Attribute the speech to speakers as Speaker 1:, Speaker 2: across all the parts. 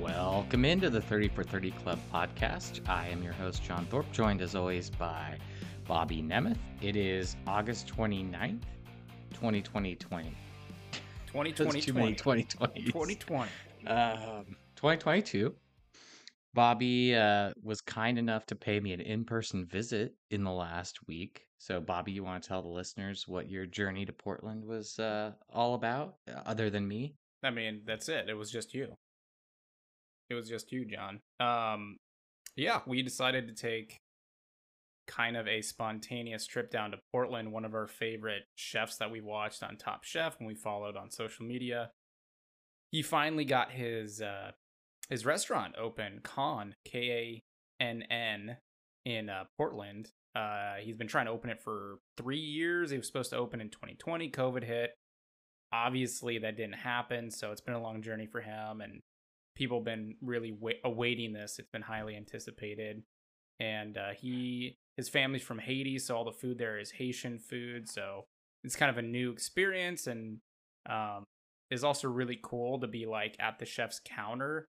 Speaker 1: Welcome into the 30 for 30 Club podcast. I am your host, Jon Thorpe, joined as always by Bobby Nemeth. It is August 29th, 2020.
Speaker 2: 2020.
Speaker 1: too many 2020s.
Speaker 2: 2020.
Speaker 1: Um, 2022. Bobby uh, was kind enough to pay me an in person visit in the last week. So, Bobby, you want to tell the listeners what your journey to Portland was uh, all about, uh, other than me?
Speaker 2: I mean, that's it. It was just you. It was just you, Jon. Um, yeah, we decided to take kind of a spontaneous trip down to Portland. One of our favorite chefs that we watched on Top Chef and we followed on social media. He finally got his uh, his restaurant open, Kann K A N N, in uh, Portland. Uh, he's been trying to open it for three years. He was supposed to open in 2020. COVID hit. Obviously, that didn't happen. So it's been a long journey for him, and people been really wa- awaiting this. It's been highly anticipated, and uh, he his family's from Haiti, so all the food there is Haitian food. So it's kind of a new experience, and um, is also really cool to be like at the chef's counter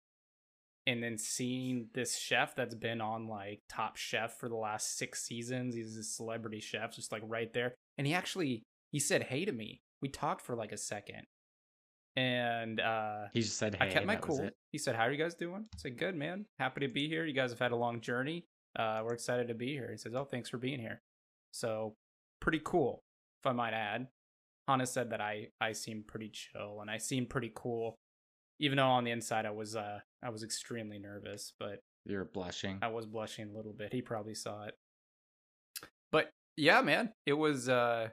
Speaker 2: and then seeing this chef that's been on like top chef for the last six seasons he's a celebrity chef just like right there and he actually he said hey to me we talked for like a second and uh
Speaker 1: He just said, hey, i
Speaker 2: kept my cool he said how are you guys doing i said good man happy to be here you guys have had a long journey uh we're excited to be here he says oh thanks for being here so pretty cool if i might add hannah said that i i seem pretty chill and i seem pretty cool even though on the inside i was uh i was extremely nervous but
Speaker 1: You're blushing.
Speaker 2: I was blushing a little bit. He probably saw it. But yeah, man, it was uh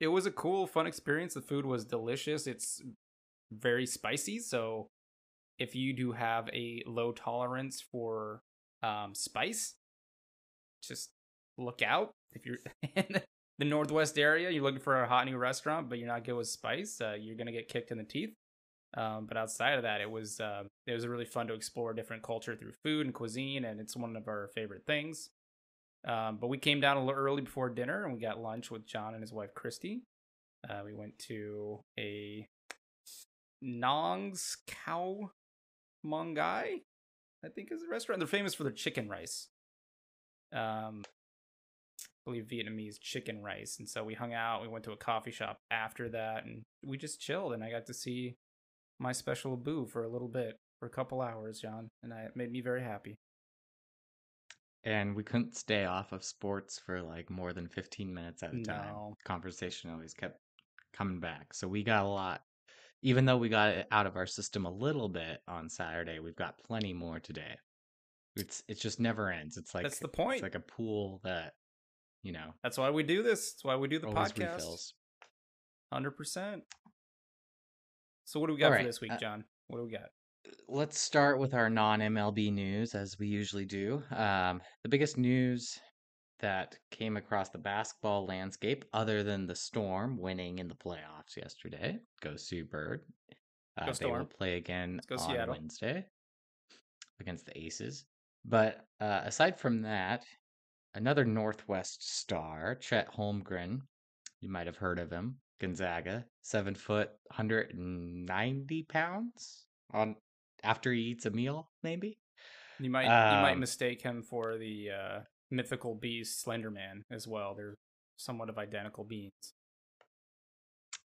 Speaker 2: it was a cool, fun experience. The food was delicious. It's very spicy, so if you do have a low tolerance for um spice, just look out. If you're in the Northwest area, you're looking for a hot new restaurant, but you're not good with spice, uh, you're gonna get kicked in the teeth. Um, but outside of that, it was uh, it was really fun to explore different culture through food and cuisine, and it's one of our favorite things. Um, but we came down a little early before dinner, and we got lunch with Jon and his wife Christy. Uh, we went to a Nong's Cow Mongai, I think is the restaurant. They're famous for their chicken rice. Um, I believe Vietnamese chicken rice, and so we hung out. We went to a coffee shop after that, and we just chilled. And I got to see my special boo for a little bit, for a couple hours, Jon, and I, it made me very happy.
Speaker 1: and we couldn't stay off of sports for like more than 15 minutes at a time. Conversation always kept coming back. So we got a lot. Even though we got it out of our system a little bit on Saturday, we've got plenty more today. It's it just never ends. It's like
Speaker 2: That's the point.
Speaker 1: It's like a pool that you know
Speaker 2: That's why we do this. That's why we do the podcast.
Speaker 1: refills.
Speaker 2: Hundred percent. So what do we got
Speaker 1: All
Speaker 2: for this week,
Speaker 1: uh,
Speaker 2: Jon? What do we got?
Speaker 1: let's start with our non MLB news as we usually do. Um, the biggest news that came across the basketball landscape, other than the Storm winning in the playoffs yesterday, go Sue Bird. Uh,
Speaker 2: Go
Speaker 1: they will
Speaker 2: Storm.
Speaker 1: play again
Speaker 2: go
Speaker 1: on
Speaker 2: Seattle.
Speaker 1: Wednesday against the Aces. But uh, aside from that, another Northwest star, Chet Holmgren, you might have heard of him, Gonzaga, seven foot, 190 pounds on after he eats a meal, maybe.
Speaker 2: You might you might
Speaker 1: um,
Speaker 2: mistake him for the uh, mythical beast Slenderman as well. They're somewhat of identical beings.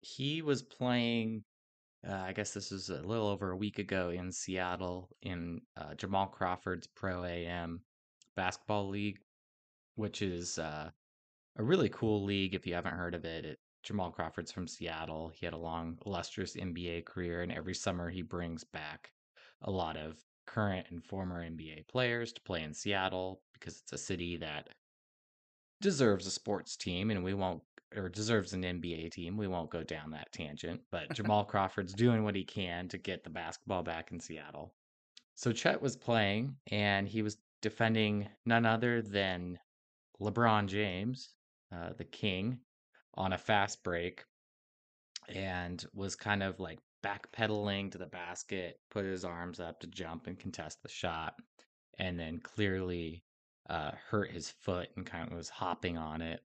Speaker 1: He was playing, uh, I guess this was a little over a week ago in Seattle in uh, Jamal Crawford's Pro AM basketball league, which is uh, a really cool league if you haven't heard of it. it. Jamal Crawford's from Seattle. He had a long, illustrious NBA career, and every summer he brings back a lot of current and former NBA players to play in Seattle because it's a city that deserves a sports team, and we won't, or deserves an NBA team. We won't go down that tangent, but Jamal Crawford's doing what he can to get the basketball back in Seattle. So Chet was playing, and he was defending none other than LeBron James, uh, the king, on a fast break and was kind of like backpedaling to the basket, put his arms up to jump and contest the shot, and then clearly uh, hurt his foot and kind of was hopping on it.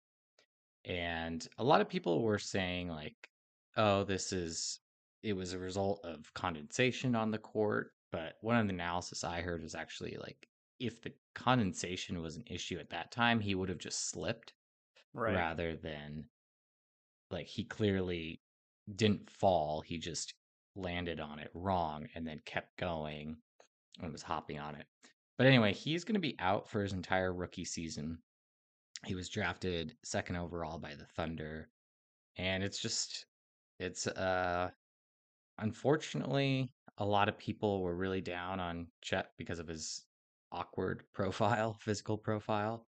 Speaker 1: And a lot of people were saying, like, oh, this is, it was a result of condensation on the court. but one of the analysis I heard was actually like if the condensation was an issue at that time, he would have just slipped
Speaker 2: Right.
Speaker 1: rather than like he clearly didn't fall. He just landed on it wrong and then kept going and was hopping on it. But anyway, he's going to be out for his entire rookie season. He was drafted second overall by the Thunder. And it's just it's uh unfortunately a lot of people were really down on Chet because of his awkward profile, physical profile.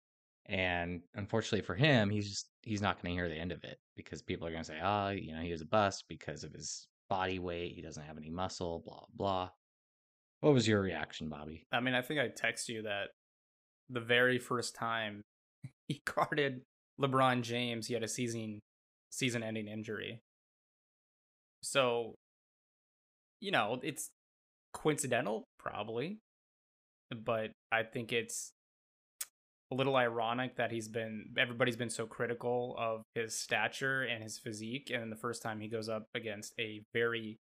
Speaker 1: And unfortunately for him, he's just he's not going to hear the end of it because people are going to say, "Oh, you know, he was a bust because of his body weight. He doesn't have any muscle, blah blah." What was your reaction, Bobby?
Speaker 2: I mean, I think I text you that the very first time he guarded LeBron James, he had a season season ending injury. So, you know, it's coincidental, probably. But I think it's a little ironic that he's been everybody's been so critical of his stature and his physique and the first time he goes up against a very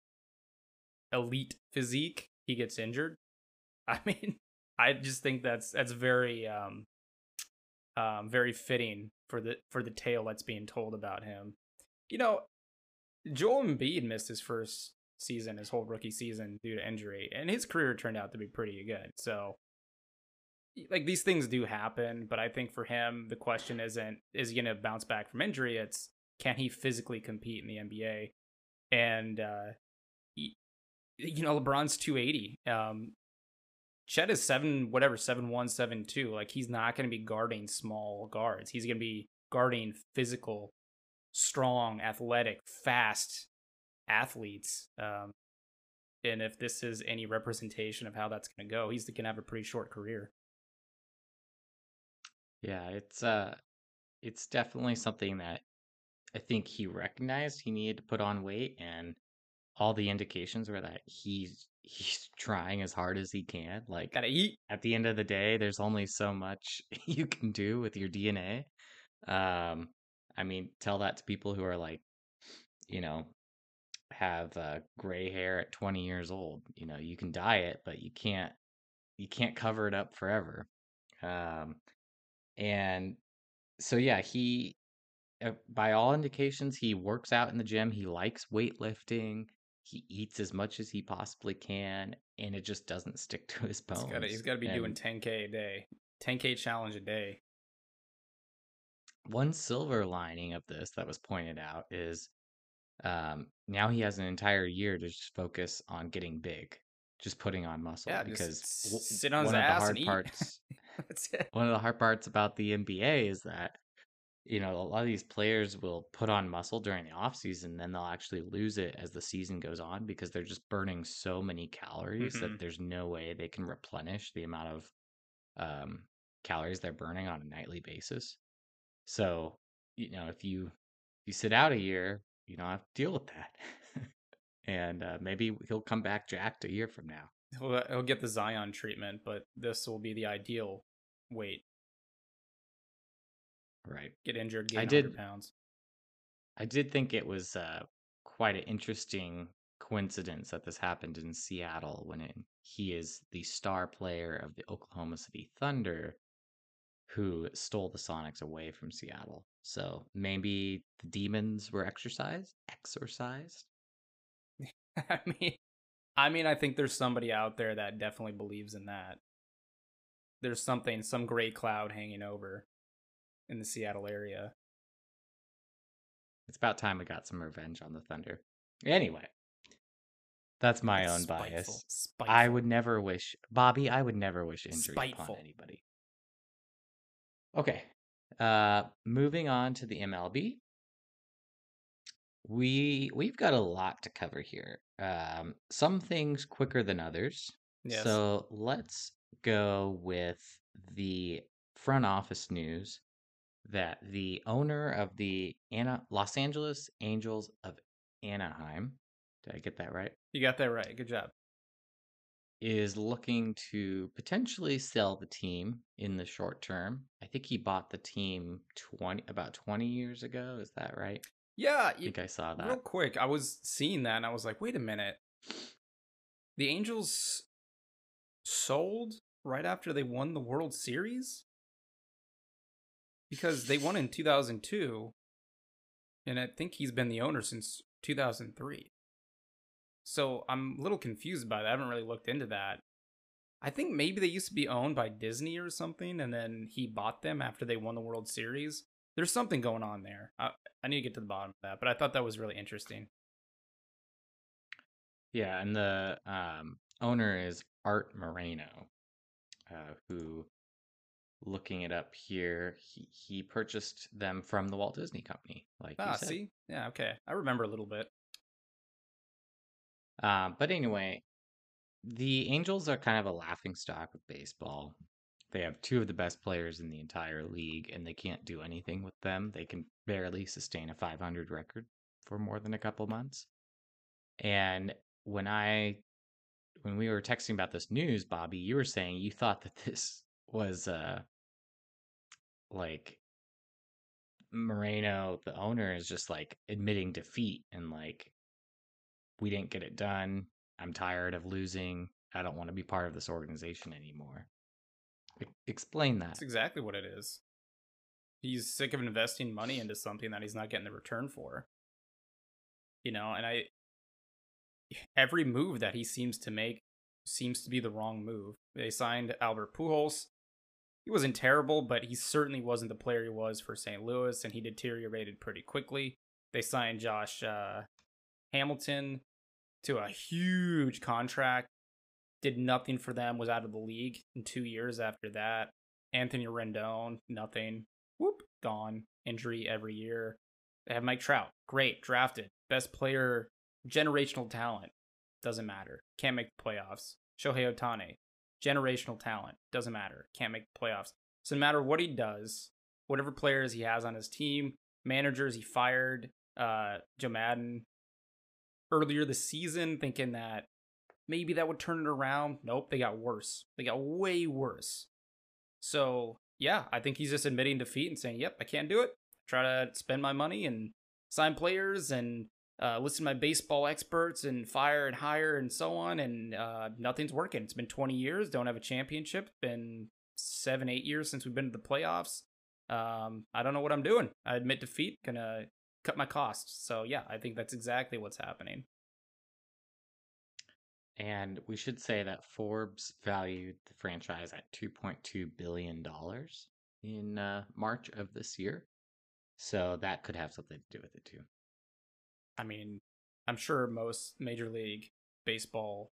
Speaker 2: elite physique he gets injured. I mean i just think that's that's very um um very fitting for the for the tale that's being told about him. You know joel Embiid missed his first season his whole rookie season due to injury and his career turned out to be pretty good. So like these things do happen, but I think for him the question isn't is he going to bounce back from injury? It's can he physically compete in the NBA? And uh he, you know LeBron's 280. Um Chet is 7 whatever seven one seven two. Like he's not going to be guarding small guards. He's going to be guarding physical, strong, athletic, fast athletes. Um and if this is any representation of how that's going to go, he's going to have a pretty short career.
Speaker 1: Yeah, it's uh it's definitely something that I think he recognized he needed to put on weight and all the indications were that he's he's trying as hard as he can. Like
Speaker 2: Gotta eat.
Speaker 1: at the end of the day, there's only so much you can do with your DNA. Um I mean, tell that to people who are like, you know, have uh, gray hair at 20 years old. You know, you can dye it, but you can't you can't cover it up forever. Um and so yeah, he uh, by all indications he works out in the gym. He likes weightlifting. He eats as much as he possibly can, and it just doesn't stick to his bones.
Speaker 2: He's got to to be doing 10k a day, 10k challenge a day.
Speaker 1: one silver lining of this that was pointed out is um, now he has an entire year to just focus on getting big, just putting on muscle.
Speaker 2: Yeah,
Speaker 1: because
Speaker 2: sit on his
Speaker 1: one of the
Speaker 2: ass
Speaker 1: hard
Speaker 2: and eat.
Speaker 1: parts
Speaker 2: That's it.
Speaker 1: one of the hard parts about the NBA is that you know a lot of these players will put on muscle during the off season then they'll actually lose it as the season goes on because they're just burning so many calories
Speaker 2: Mhm.
Speaker 1: that there's no way they can replenish the amount of um, calories they're burning on a nightly basis so you know if you if you sit out a year you don't have to deal with that and uh, maybe he'll come back jacked a year from now
Speaker 2: He'll, he'll get the Zion treatment, but this will be the ideal weight.
Speaker 1: right
Speaker 2: Get injured,
Speaker 1: I
Speaker 2: 100
Speaker 1: did-
Speaker 2: pounds.
Speaker 1: I did think it was uh, quite an interesting coincidence that this happened in Seattle when it, he is the star player of the Oklahoma City Thunder who stole the Sonics away from Seattle. So maybe the demons were exercised, exorcised.
Speaker 2: I mean, I mean, I think there's somebody out there that definitely believes in that. There's something, some gray cloud hanging over in the Seattle area.
Speaker 1: It's about time we got some revenge on the Thunder. Anyway, that's my own
Speaker 2: Spiteful,
Speaker 1: bias.
Speaker 2: Spiteful.
Speaker 1: I would never wish Bobby. I would never wish injury
Speaker 2: Spiteful.
Speaker 1: upon anybody. Okay, uh, moving on to the MLB. We we've got a lot to cover here. Um, some things quicker than others.
Speaker 2: Yes.
Speaker 1: So let's go with the front office news that the owner of the Los Angeles Angels of Anaheim, did I get that right?
Speaker 2: you got that right. Good job.
Speaker 1: is looking to potentially sell the team in the short term. I think he bought the team 20 about 20 years ago, is that right?
Speaker 2: Yeah,
Speaker 1: I think I saw that.
Speaker 2: Real quick, I was seeing that and I was like, wait a minute. The Angels sold right after they won the World Series? Because they won in 2002, and I think he's been the owner since 2003. So I'm a little confused by that. I haven't really looked into that. I think maybe they used to be owned by Disney or something, and then he bought them after they won the World Series. There's something going on there. I, I need to get to the bottom of that, but I thought that was really interesting.
Speaker 1: Yeah, and the um, owner is Art Moreno, uh, who, looking it up here, he, he purchased them from the Walt Disney Company. Like
Speaker 2: ah,
Speaker 1: you said.
Speaker 2: see, yeah, okay, I remember a little bit.
Speaker 1: Uh, but anyway, the Angels are kind of a laughing stock of baseball. They have two of the best players in the entire league, and they can't do anything with them. They can barely sustain a 500 record for more than a couple months. And when I, when we were texting about this news, Bobby, you were saying you thought that this was uh like Moreno, the owner, is just like admitting defeat and like we didn't get it done. I'm tired of losing. I don't want to be part of this organization anymore. E- explain that.
Speaker 2: That's exactly what it is. He's sick of investing money into something that he's not getting the return for. You know, and I every move that he seems to make seems to be the wrong move. They signed Albert Pujols. He wasn't terrible, but he certainly wasn't the player he was for St. Louis, and he deteriorated pretty quickly. They signed Josh uh, Hamilton to a huge contract. Did nothing for them. Was out of the league in two years after that. Anthony Rendon, nothing. Whoop, gone. Injury every year. They have Mike Trout, great, drafted, best player, generational talent. Doesn't matter. Can't make the playoffs. Shohei Ohtani, generational talent. Doesn't matter. Can't make the playoffs. So no matter what he does, whatever players he has on his team, managers he fired, uh, Joe Maddon earlier this season, thinking that maybe that would turn it around. Nope, they got worse. They got way worse. So yeah, I think he's just admitting defeat and saying, "Yep, I can't do it. Try to spend my money and sign players and uh, listen to my baseball experts and fire and hire and so on, and uh, nothing's working. It's been 20 years, don't have a championship. Been seven, eight years since we've been to the playoffs. Um, I don't know what I'm doing. I admit defeat. Gonna cut my costs. So yeah, I think that's exactly what's happening.
Speaker 1: And we should say that Forbes valued the franchise at $2.2 billion in uh, March of this year. So that could have something to do with it too.
Speaker 2: I mean, I'm sure most Major League Baseball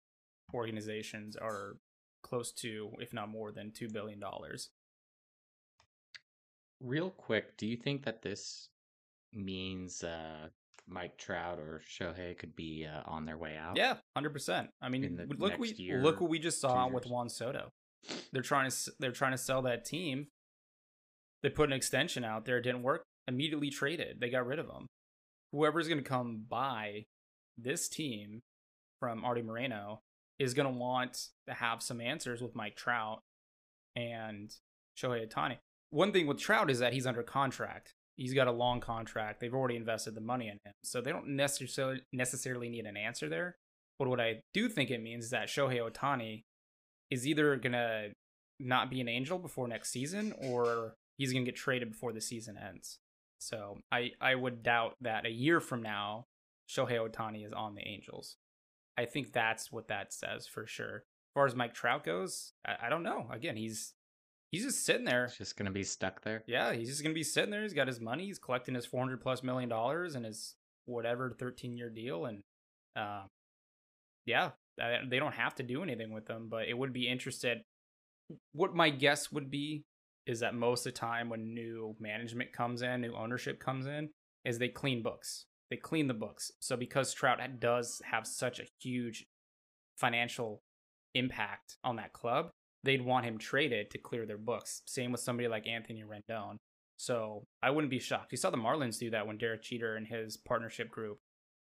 Speaker 2: organizations are close to, if not more than, $2 billion.
Speaker 1: Real quick, do you think that this means uh, Mike Trout or Shohei could be uh, on their way out?
Speaker 2: Yeah, hundred percent. I mean, look we
Speaker 1: year,
Speaker 2: look what we just saw with. Juan Soto. They're trying to they're trying to sell that team. They put an extension out there, it didn't work. Immediately traded. They got rid of him. Whoever's going to come by this team from Arte Moreno is going to want to have some answers with Mike Trout and Shohei Ohtani. One thing with Trout is that he's under contract. He's got a long contract. They've already invested the money in him, so they don't necessarily necessarily need an answer there. But what I do think it means is that Shohei Ohtani is either gonna not be an Angel before next season, or he's gonna get traded before the season ends. So I I would doubt that a year from now, Shohei Ohtani is on the Angels. I think that's what that says for sure. As far as Mike Trout goes, I, I don't know. Again, he's he's just sitting there.
Speaker 1: It's just going to be stuck there.
Speaker 2: Yeah, he's just gonna be sitting there. He's got his money. He's collecting his four hundred plus million dollars and his whatever thirteen year deal, and uh, yeah, they don't have to do anything with them. But it would be interested. What my guess would be is that most of the time when new management comes in, new ownership comes in, is they clean books. They clean the books. So because Trout does have such a huge financial impact on that club, they'd want him traded to clear their books. Same with somebody like Anthony Rendon. So I wouldn't be shocked. You saw the Marlins do that when Derek Jeter and his partnership group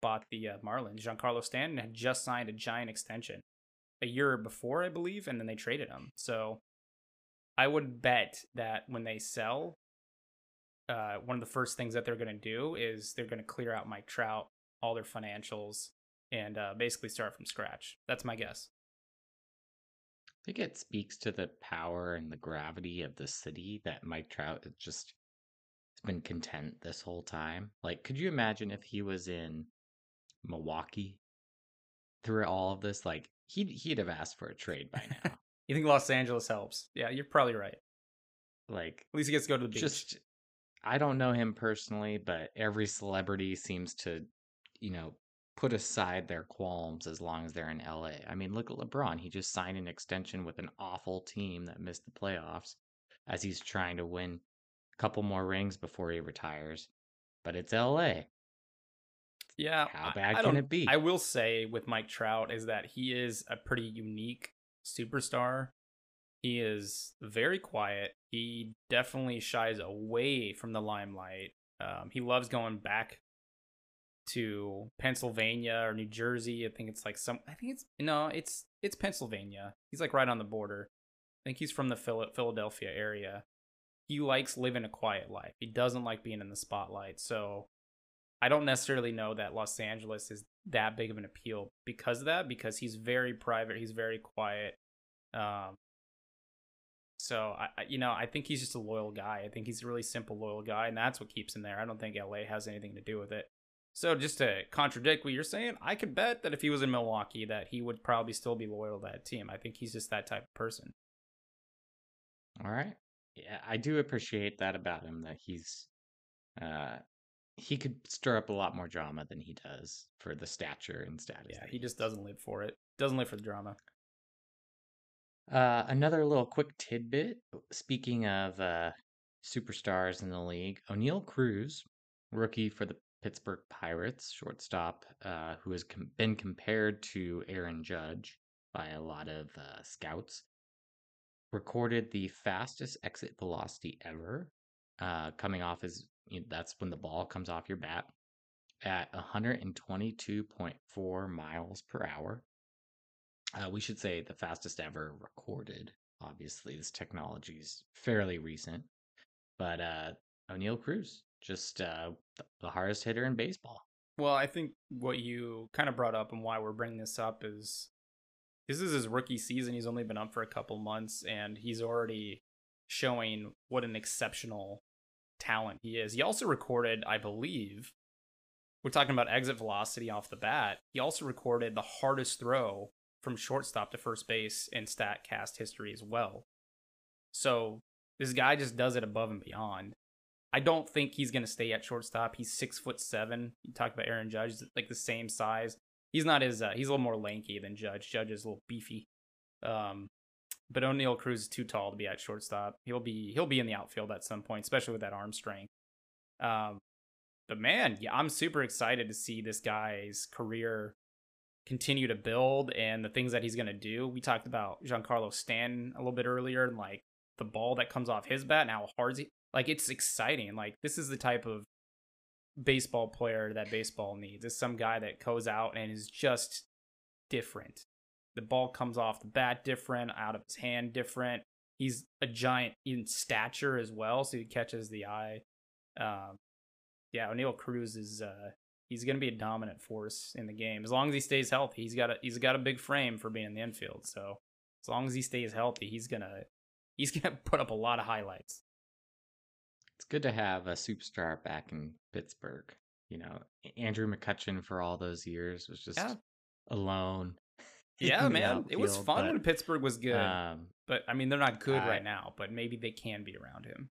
Speaker 2: bought the uh, Marlins. Giancarlo Stanton had just signed a giant extension a year before, I believe, and then they traded him. So I would bet that when they sell, uh, one of the first things that they're going to do is they're going to clear out Mike Trout, all their financials, and uh, basically start from scratch. That's my guess.
Speaker 1: I think it speaks to the power and the gravity of the city that Mike Trout has just has been content this whole time. Like, could you imagine if he was in Milwaukee through all of this? Like, he'd he'd have asked for a trade by now.
Speaker 2: You think Los Angeles helps? Yeah, you're probably right.
Speaker 1: like,
Speaker 2: At least he gets to go to the beach.
Speaker 1: just I don't know him personally, but every celebrity seems to, you know, put aside their qualms as long as they're in LA. I mean, look at LeBron. He just signed an extension with an awful team that missed the playoffs as he's trying to win a couple more rings before he retires. But it's LA.
Speaker 2: yeah,
Speaker 1: How bad
Speaker 2: I
Speaker 1: can it be?
Speaker 2: I will say with Mike Trout is that he is a pretty unique superstar. He is very quiet. He definitely shies away from the limelight. Um, he loves going back to Pennsylvania or New Jersey. I think it's like some. I think it's no, it's it's Pennsylvania. He's like right on the border. I think he's from the Phila- Philadelphia area. He likes living a quiet life. He doesn't like being in the spotlight. So I don't necessarily know that Los Angeles is that big of an appeal because of that. Because he's very private. He's very quiet. Um, so I, you know, I think he's just a loyal guy. I think he's a really simple, loyal guy, and that's what keeps him there. I don't think LA has anything to do with it. So just to contradict what you're saying, I could bet that if he was in Milwaukee, that he would probably still be loyal to that team. I think he's just that type of person.
Speaker 1: All right. Yeah, I do appreciate that about him that he's uh he could stir up a lot more drama than he does for the stature and status.
Speaker 2: Yeah, he just doesn't live for it. Doesn't live for the drama.
Speaker 1: Uh, another little quick tidbit. Speaking of uh, superstars in the league, Oneil Cruz, rookie for the Pittsburgh Pirates, shortstop, uh, who has com- been compared to Aaron Judge by a lot of uh, scouts, recorded the fastest exit velocity ever, uh, coming off his. That's when the ball comes off your bat at 122.4 miles per hour. Uh, we should say the fastest ever recorded. Obviously, this technology is fairly recent, but uh, Oneil Cruz, just uh, the hardest hitter in baseball.
Speaker 2: Well, I think what you kind of brought up and why we're bringing this up is this is his rookie season. He's only been up for a couple months and he's already showing what an exceptional talent he is. He also recorded, I believe, we're talking about exit velocity off the bat. He also recorded the hardest throw from shortstop to first base in StatCast history as well. So this guy just does it above and beyond. I don't think he's going to stay at shortstop. He's six foot seven. You talk about Aaron Judge, like the same size. He's not as uh, he's a little more lanky than Judge. Judge is a little beefy. Um, but Oneil Cruz is too tall to be at shortstop. He'll be he'll be in the outfield at some point, especially with that arm strength. Um, but man, yeah, I'm super excited to see this guy's career continue to build and the things that he's going to do. We talked about Giancarlo Stanton a little bit earlier and like the ball that comes off his bat and how hard he like it's exciting. Like this is the type of baseball player that baseball needs. It's some guy that goes out and is just different. The ball comes off the bat different, out of his hand different. He's a giant in stature as well, so he catches the eye. Um, yeah, Oneil Cruz is uh, he's going to be a dominant force in the game as long as he stays healthy. He's got a he's got a big frame for being in the infield, so as long as he stays healthy, he's gonna he's gonna put up a lot of highlights.
Speaker 1: It's good to have a superstar back in Pittsburgh. You know, Andrew McCutchen for all those years was just
Speaker 2: Yeah.
Speaker 1: alone.
Speaker 2: Yeah, man, it was fun
Speaker 1: but,
Speaker 2: when Pittsburgh was good,
Speaker 1: Um,
Speaker 2: but I mean they're not good
Speaker 1: I-
Speaker 2: right now. But maybe they can be around him.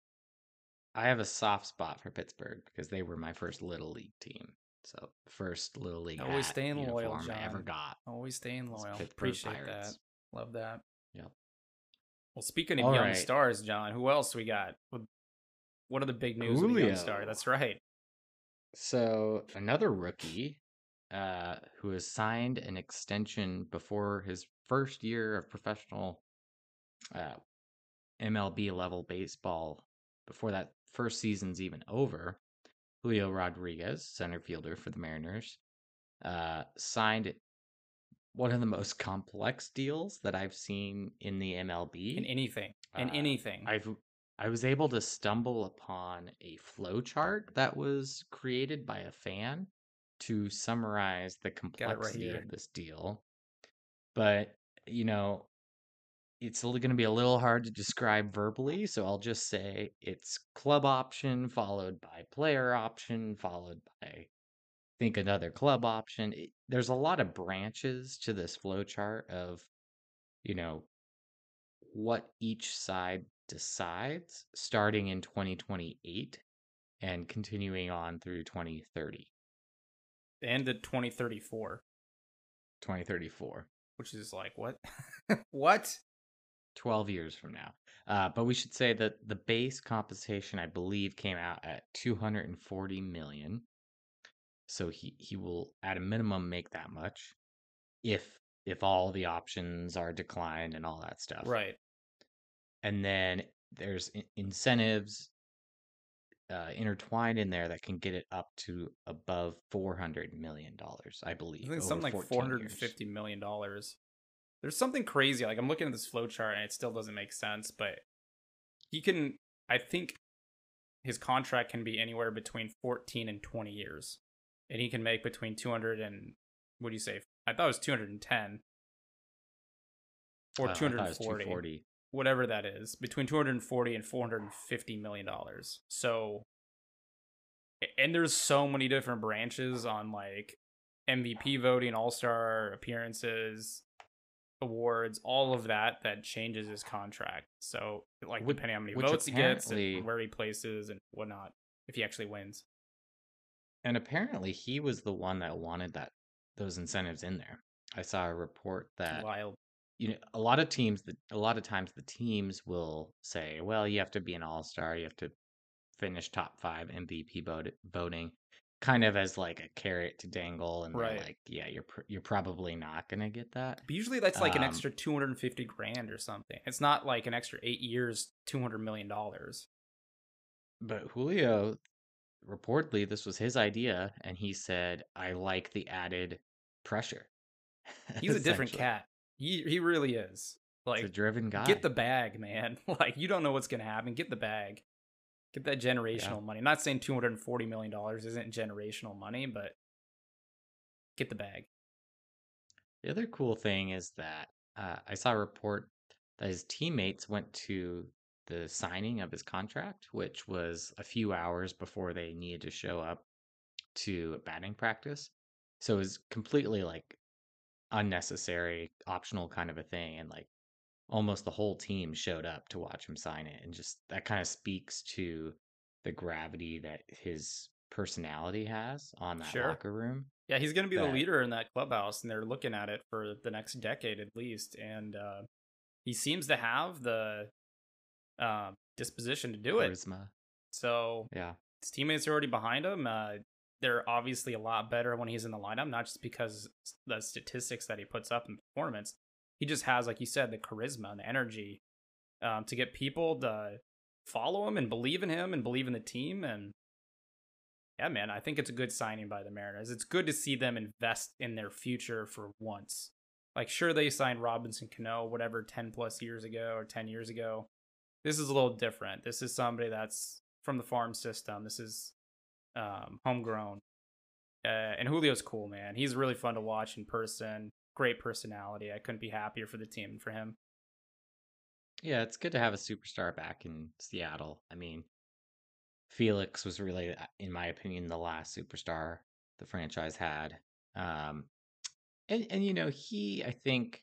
Speaker 1: I have a soft spot for Pittsburgh because they were my first little league team. So first little league
Speaker 2: Always
Speaker 1: hat,
Speaker 2: staying loyal,
Speaker 1: uniform I ever got.
Speaker 2: Always staying loyal. Appreciate
Speaker 1: Pirates.
Speaker 2: that. Love that.
Speaker 1: Yep.
Speaker 2: Well, speaking of
Speaker 1: All
Speaker 2: young
Speaker 1: right.
Speaker 2: stars, Jon, who else we got? What- are the big news with the young star? That's right.
Speaker 1: So another rookie uh, who has signed an extension before his first year of professional uh, MLB level baseball, before that first season's even over, Julio Rodriguez, center fielder for the Mariners, uh, signed one of the most complex deals that I've seen in the MLB.
Speaker 2: In anything. In
Speaker 1: Uh,
Speaker 2: anything.
Speaker 1: I've I was able to stumble upon a flow chart that was created by a fan to summarize the
Speaker 2: it right
Speaker 1: complexity of this deal. But you know, it's going to be a little hard to describe verbally, so I'll just say it's club option followed by player option followed by I think another club option. It, there's a lot of branches to this flowchart of you know what each side decides starting in 2028 and continuing on through 2030.
Speaker 2: And at 2034.
Speaker 1: 2034.
Speaker 2: Which is like, what? what?
Speaker 1: 12 years from now. Uh, but we should say that the base compensation, I believe, came out at 240 million. So he, he will, at a minimum, make that much if if all the options are declined and all that stuff.
Speaker 2: Right.
Speaker 1: And then there's incentives uh, intertwined in there that can get it up to above 400 million dollars, I believe.
Speaker 2: I think something like 450 million dollars there's something crazy. Like I'm looking at this flowchart and it still doesn't make sense, but he can. I think his contract can be anywhere between 14 and 20 years, and he can make between 200 and what do you say? I thought it was 210 or uh, 240, whatever that is, between 240 and 450 million dollars. So, and there's so many different branches on like MVP voting, All Star appearances, awards, all of that that changes his contract. So like which, depending on how many votes he gets and where he places and whatnot, if he actually wins.
Speaker 1: And apparently he was the one that wanted that those incentives in there. I saw a report that
Speaker 2: Wild.
Speaker 1: You know a lot of teams that a lot of times the teams will say, well, you have to be an all star, you have to finish top five MVP voting kind of as like a carrot to dangle and right. like yeah you're pr- you're probably not gonna get that.
Speaker 2: But usually that's like um, an extra 250 grand or something. It's not like an extra eight years 200 million dollars.
Speaker 1: But julio reportedly this was his idea and he said i like the added pressure
Speaker 2: he's a different cat he, he really is like
Speaker 1: a driven guy
Speaker 2: get the bag man like you don't know what's gonna happen get the bag Get that generational yeah. money. not saying two hundred and forty million dollars isn't generational money, but get the bag.
Speaker 1: The other cool thing is that uh, I saw a report that his teammates went to the signing of his contract, which was a few hours before they needed to show up to batting practice. So it was completely like unnecessary, optional kind of a thing. And like almost the whole team showed up to watch him sign it and just that kind of speaks to the gravity that his personality has on that sure. locker room
Speaker 2: yeah he's going to be that... the leader in that clubhouse and they're looking at it for the next decade at least and uh, he seems to have the uh, disposition to do Charisma. it so
Speaker 1: yeah
Speaker 2: his teammates are already behind him uh, they're obviously a lot better when he's in the lineup not just because the statistics that he puts up in performance he just has, like you said, the charisma and the energy um, to get people to follow him and believe in him and believe in the team. And yeah, man, I think it's a good signing by the Mariners. It's good to see them invest in their future for once. Like, sure, they signed Robinson Cano, whatever, 10 plus years ago or 10 years ago. This is a little different. This is somebody that's from the farm system. This is um, homegrown. Uh, and Julio's cool, man. He's really fun to watch in person great personality. I couldn't be happier for the team and for him.
Speaker 1: Yeah, it's good to have a superstar back in Seattle. I mean, Felix was really, uh, in my opinion, the last superstar the franchise had. Um, and and you know, he, I think,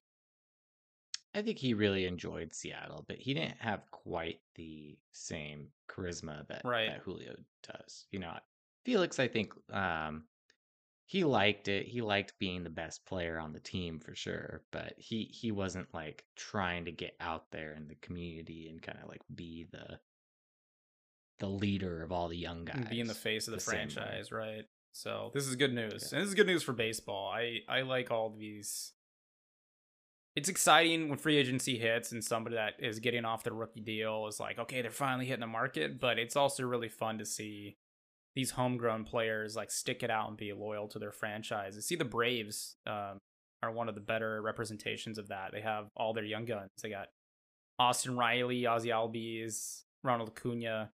Speaker 1: I think he really enjoyed Seattle, but he didn't have quite the same charisma that,
Speaker 2: right.
Speaker 1: that Julio does. You know, Felix, I think, um, he liked it. He liked being the best player on the team for sure, but he he wasn't like trying to get out there in the community and kind of like be the the leader of all the young guys.
Speaker 2: Be in the face of the, the franchise, right? So this is good news. Yeah. And this is good news for baseball. I I like all these it's exciting when free agency hits and somebody that is getting off the rookie deal is like, okay, they're finally hitting the market, but it's also really fun to see these homegrown players like stick it out and be loyal to their franchise. I see the Braves um, are one of the better representations of that. They have all their young guns. They got Austin Riley, Ozzie Albies, Ronald Acuna,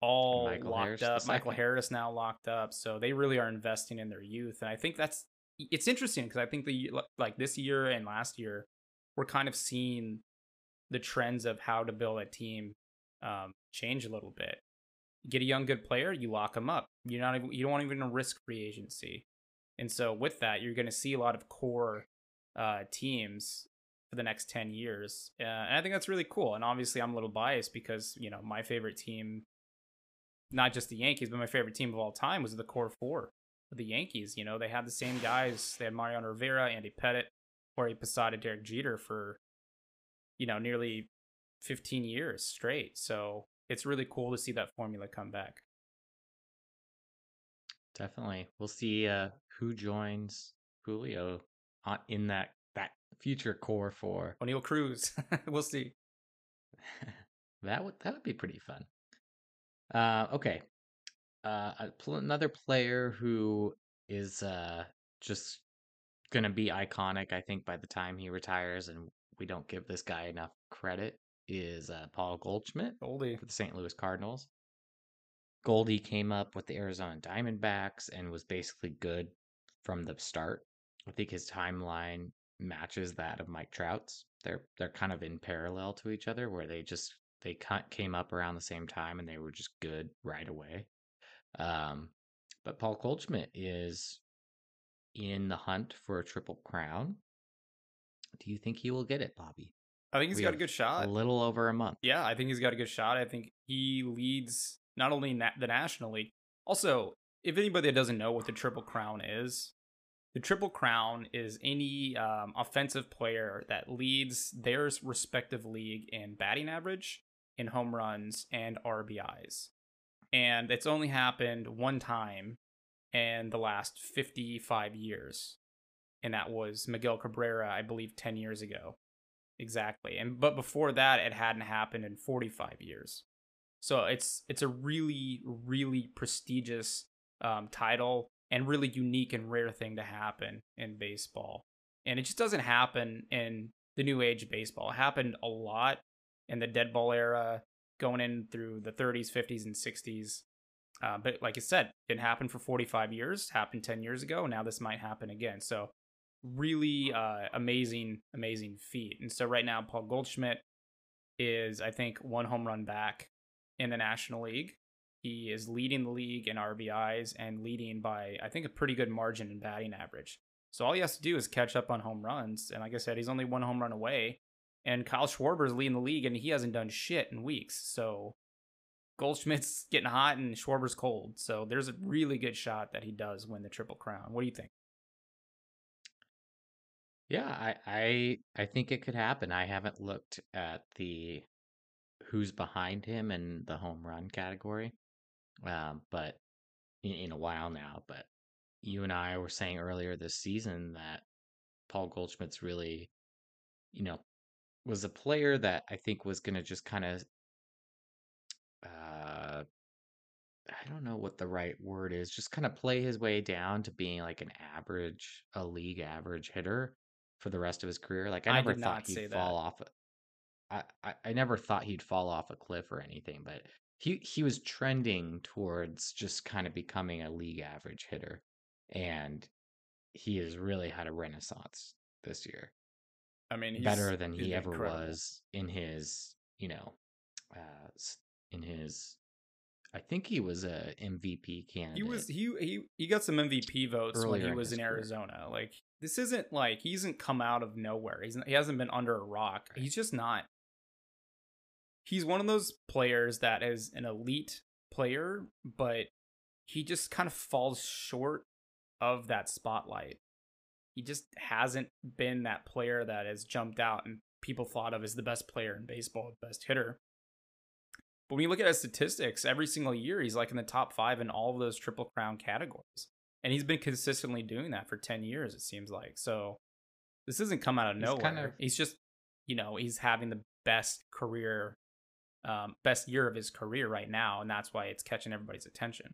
Speaker 2: all Michael locked Harris up. Michael Harris now locked up. So they really are investing in their youth, and I think that's it's interesting because I think the like this year and last year we're kind of seeing the trends of how to build a team um, change a little bit. Get a young good player, you lock them up. You're not even, you don't want even to risk free agency. And so with that, you're going to see a lot of core uh, teams for the next 10 years. Uh, and I think that's really cool. And obviously I'm a little biased because, you know, my favorite team not just the Yankees, but my favorite team of all time was the core four of the Yankees. You know, they had the same guys. They had Mariano Rivera, Andy Pettitte, Jorge Posada, Derek Jeter for, you know, nearly 15 years straight. So it's really cool to see that formula come back.
Speaker 1: Definitely. We'll see uh, who joins Julio in that that future core for
Speaker 2: Oneil Cruz. we'll see.
Speaker 1: that would that would be pretty fun. Uh, okay. Uh, another player who is uh, just going to be iconic, I think, by the time he retires, and we don't give this guy enough credit, is uh, Paul Goldschmidt
Speaker 2: Goldie.
Speaker 1: for the St. Louis Cardinals. Goldie came up with the Arizona Diamondbacks and was basically good from the start. I think his timeline matches that of Mike Trout's. They're they're kind of in parallel to each other, where they just they came up around the same time and they were just good right away. Um, but Paul Goldschmidt is in the hunt for a triple crown. Do you think he will get it, Bobby?
Speaker 2: I think he's we got a good shot.
Speaker 1: A little over a month.
Speaker 2: Yeah, I think he's got a good shot. I think he leads not only na- the National League, also, if anybody doesn't know what the Triple Crown is, the Triple Crown is any um, offensive player that leads their respective league in batting average, in home runs and RBIs. And it's only happened one time in the last 55 years. And that was Miguel Cabrera, I believe 10 years ago. Exactly. And but before that it hadn't happened in 45 years. So it's it's a really really prestigious um, title and really unique and rare thing to happen in baseball. And it just doesn't happen in the new age baseball. It happened a lot in the dead ball era, going in through the 30s, 50s, and 60s. Uh, but like I said, it happened for 45 years, happened 10 years ago. Now this might happen again. So really uh, amazing, amazing feat. And so right now, Paul Goldschmidt is, I think, one home run back in the National League. He is leading the league in RBIs and leading by, I think, a pretty good margin in batting average. So all he has to do is catch up on home runs. And like I said, he's only one home run away and Kyle Schwarber is leading the league, and he hasn't done shit in weeks. So Goldschmidt's getting hot, and Schwarber's cold. So there's a really good shot that he does win the Triple Crown. What do you think?
Speaker 1: Yeah, I I I think it could happen. I haven't looked at the who's behind him in the home run category, um, but in, in a while now. But you and I were saying earlier this season that Paul Goldschmidt's really, you know, was a player that I think was going to just kind of uh I don't know what the right word is, just kind of play his way down to being like an average, a league average hitter for the rest of his career. Like I never
Speaker 2: I
Speaker 1: thought he'd fall off. I, I I never thought he'd fall off a cliff or anything, but he he was trending towards just kind of becoming a league average hitter, and he has really had a renaissance this year.
Speaker 2: I mean,
Speaker 1: better than he ever incredible. was in his, you know, uh, in his. I think he was a MVP candidate.
Speaker 2: He was he he he got some MVP votes when he was in, in Arizona. Like this isn't like he hasn't come out of nowhere. He's he hasn't been under a rock. He's just not. He's one of those players that is an elite player, but he just kind of falls short of that spotlight he just hasn't been that player that has jumped out and people thought of as the best player in baseball, the best hitter. But when you look at his statistics, every single year he's like in the top five in all of those triple crown categories. And he's been consistently doing that for 10 years, it seems like. So this doesn't come out of he's nowhere. Kind of... He's just, you know, he's having the best career, um, best year of his career right now. And that's why it's catching everybody's attention.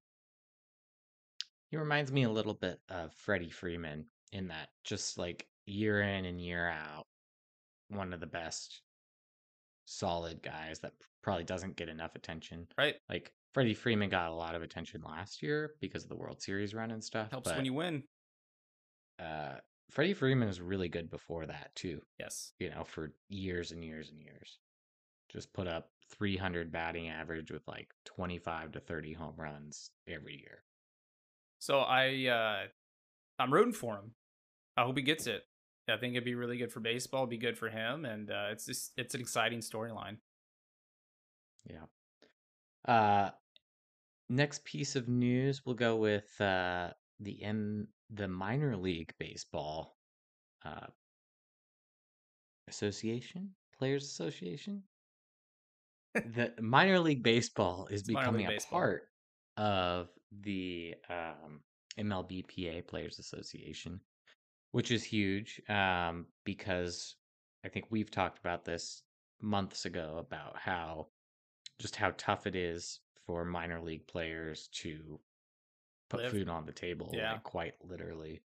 Speaker 1: He reminds me a little bit of Freddie Freeman in that just like year in and year out, one of the best solid guys that probably doesn't get enough attention.
Speaker 2: Right.
Speaker 1: Like Freddie Freeman got a lot of attention last year because of the World Series run and stuff.
Speaker 2: Helps but, when you win.
Speaker 1: Uh, Freddie Freeman was really good before that too.
Speaker 2: Yes.
Speaker 1: You know, for years and years and years. just put up 300 batting average with like 25 to 30 home runs every year.
Speaker 2: So I uh I'm rooting for him. I hope he gets it. I think it'd be really good for baseball, it'd be good for him, and uh, it's just it's an exciting storyline.
Speaker 1: Yeah. Uh, next piece of news, we'll go with uh, the M the minor league baseball uh, association, players association. the minor league baseball is
Speaker 2: It's
Speaker 1: becoming a
Speaker 2: baseball.
Speaker 1: part of the um, MLBPA Players Association, which is huge um, because I think we've talked about this months ago about how just how tough it is for minor league players to put
Speaker 2: Live.
Speaker 1: food on the table,
Speaker 2: Yeah.
Speaker 1: like quite literally.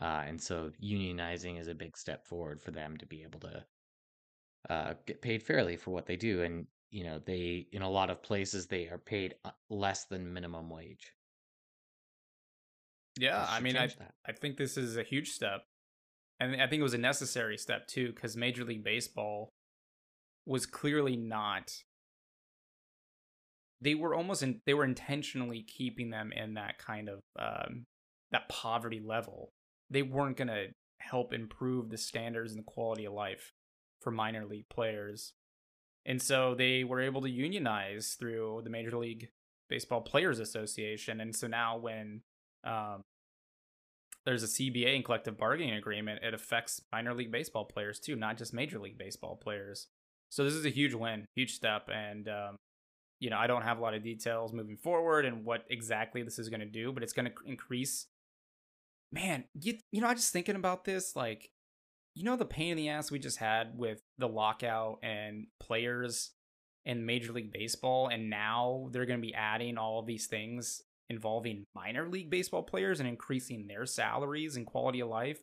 Speaker 1: Uh, and so unionizing is a big step forward for them to be able to uh, get paid fairly for what they do. And, you know, they, in a lot of places, they are paid uh, less than minimum wage.
Speaker 2: Yeah, I mean I
Speaker 1: that.
Speaker 2: I think this is a huge step. And I think it was a necessary step too, because Major League Baseball was clearly not they were almost in, they were intentionally keeping them in that kind of um, that poverty level. They weren't going to help improve the standards and the quality of life for minor league players. And so they were able to unionize through the Major League Baseball Players Association. And so now when um, there's a CBA and collective bargaining agreement, it affects minor league baseball players too, not just Major League Baseball players. So this is a huge win, huge step. And um, you know, I don't have a lot of details moving forward and what exactly this is going to do, but it's going to increase. Man, you, you know, I just thinking about this, like, you know, the pain in the ass we just had with the lockout and players in Major League Baseball, and now they're going to be adding all of these things involving minor league baseball players and increasing their salaries and quality of life.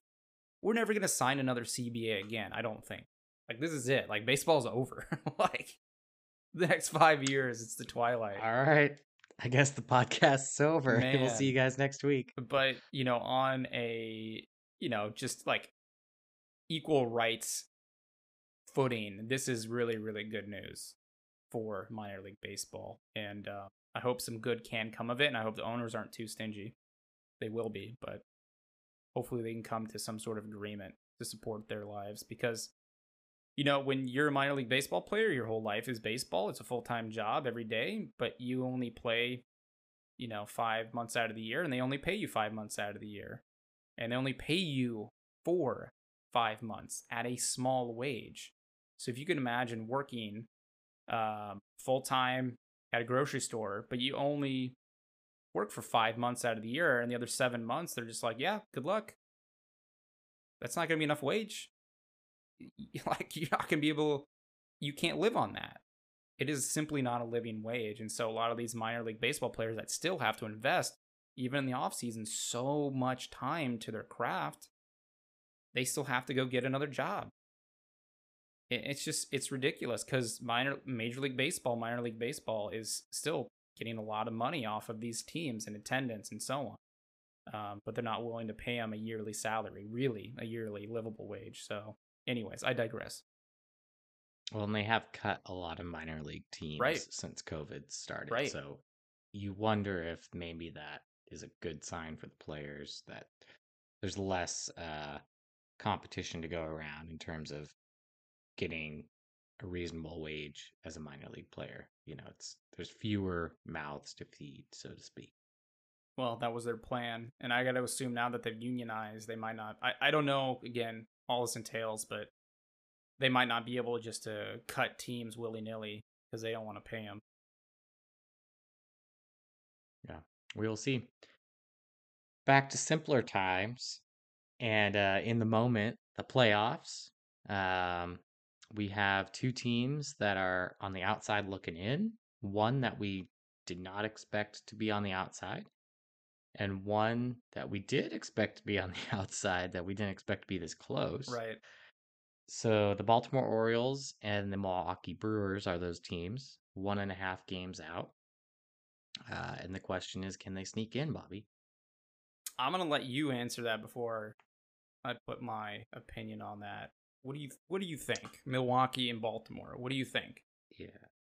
Speaker 2: We're never going to sign another CBA again, I don't think. Like, this is it. Like, baseball's over. like, the next five years, it's the twilight.
Speaker 1: All right. I guess the podcast's over. We'll see you guys next week.
Speaker 2: but you know on a you know just like equal rights footing this is really really good news for minor league baseball and uh, i hope some good can come of it and i hope the owners aren't too stingy they will be but hopefully they can come to some sort of agreement to support their lives because you know when you're a minor league baseball player your whole life is baseball it's a full-time job every day but you only play you know, five months out of the year, and they only pay you five months out of the year. And they only pay you for five months at a small wage. So if you can imagine working um, full time at a grocery store, but you only work for five months out of the year, and the other seven months, they're just like, yeah, good luck. That's not going to be enough wage. Like, you're not to be able, you can't live on that it is simply not a living wage. And so a lot of these minor league baseball players that still have to invest, even in the offseason, so much time to their craft, they still have to go get another job. It's just it's ridiculous because minor major league baseball, minor league baseball is still getting a lot of money off of these teams and attendance and so on. Um, but they're not willing to pay them a yearly salary, really a yearly livable wage. So, anyways, I digress.
Speaker 1: Well, and they have cut a lot of minor league teams
Speaker 2: Right.
Speaker 1: since COVID started.
Speaker 2: Right.
Speaker 1: So you wonder if maybe that is a good sign for the players that there's less uh, competition to go around in terms of getting a reasonable wage as a minor league player. You know, it's there's fewer mouths to feed, so to speak.
Speaker 2: Well, that was their plan. And I got to assume now that they've unionized, they might not. I, I don't know, again, all this entails, but they might not be able just to cut teams willy nilly because they don't want to pay them.
Speaker 1: Yeah, We will see. Back to simpler times, and uh, in the moment, the playoffs. Um, we have two teams that are on the outside looking in. One that we did not expect to be on the outside, and one that we did expect to be on the outside that we didn't expect to be this close.
Speaker 2: Right.
Speaker 1: So the Baltimore Orioles and the Milwaukee Brewers are those teams, one and a half games out. Uh, and the question is, can they sneak in, Bobby?
Speaker 2: I'm going to let you answer that before I put my opinion on that. What do you What do you think? Milwaukee and Baltimore. What do you think?
Speaker 1: Yeah.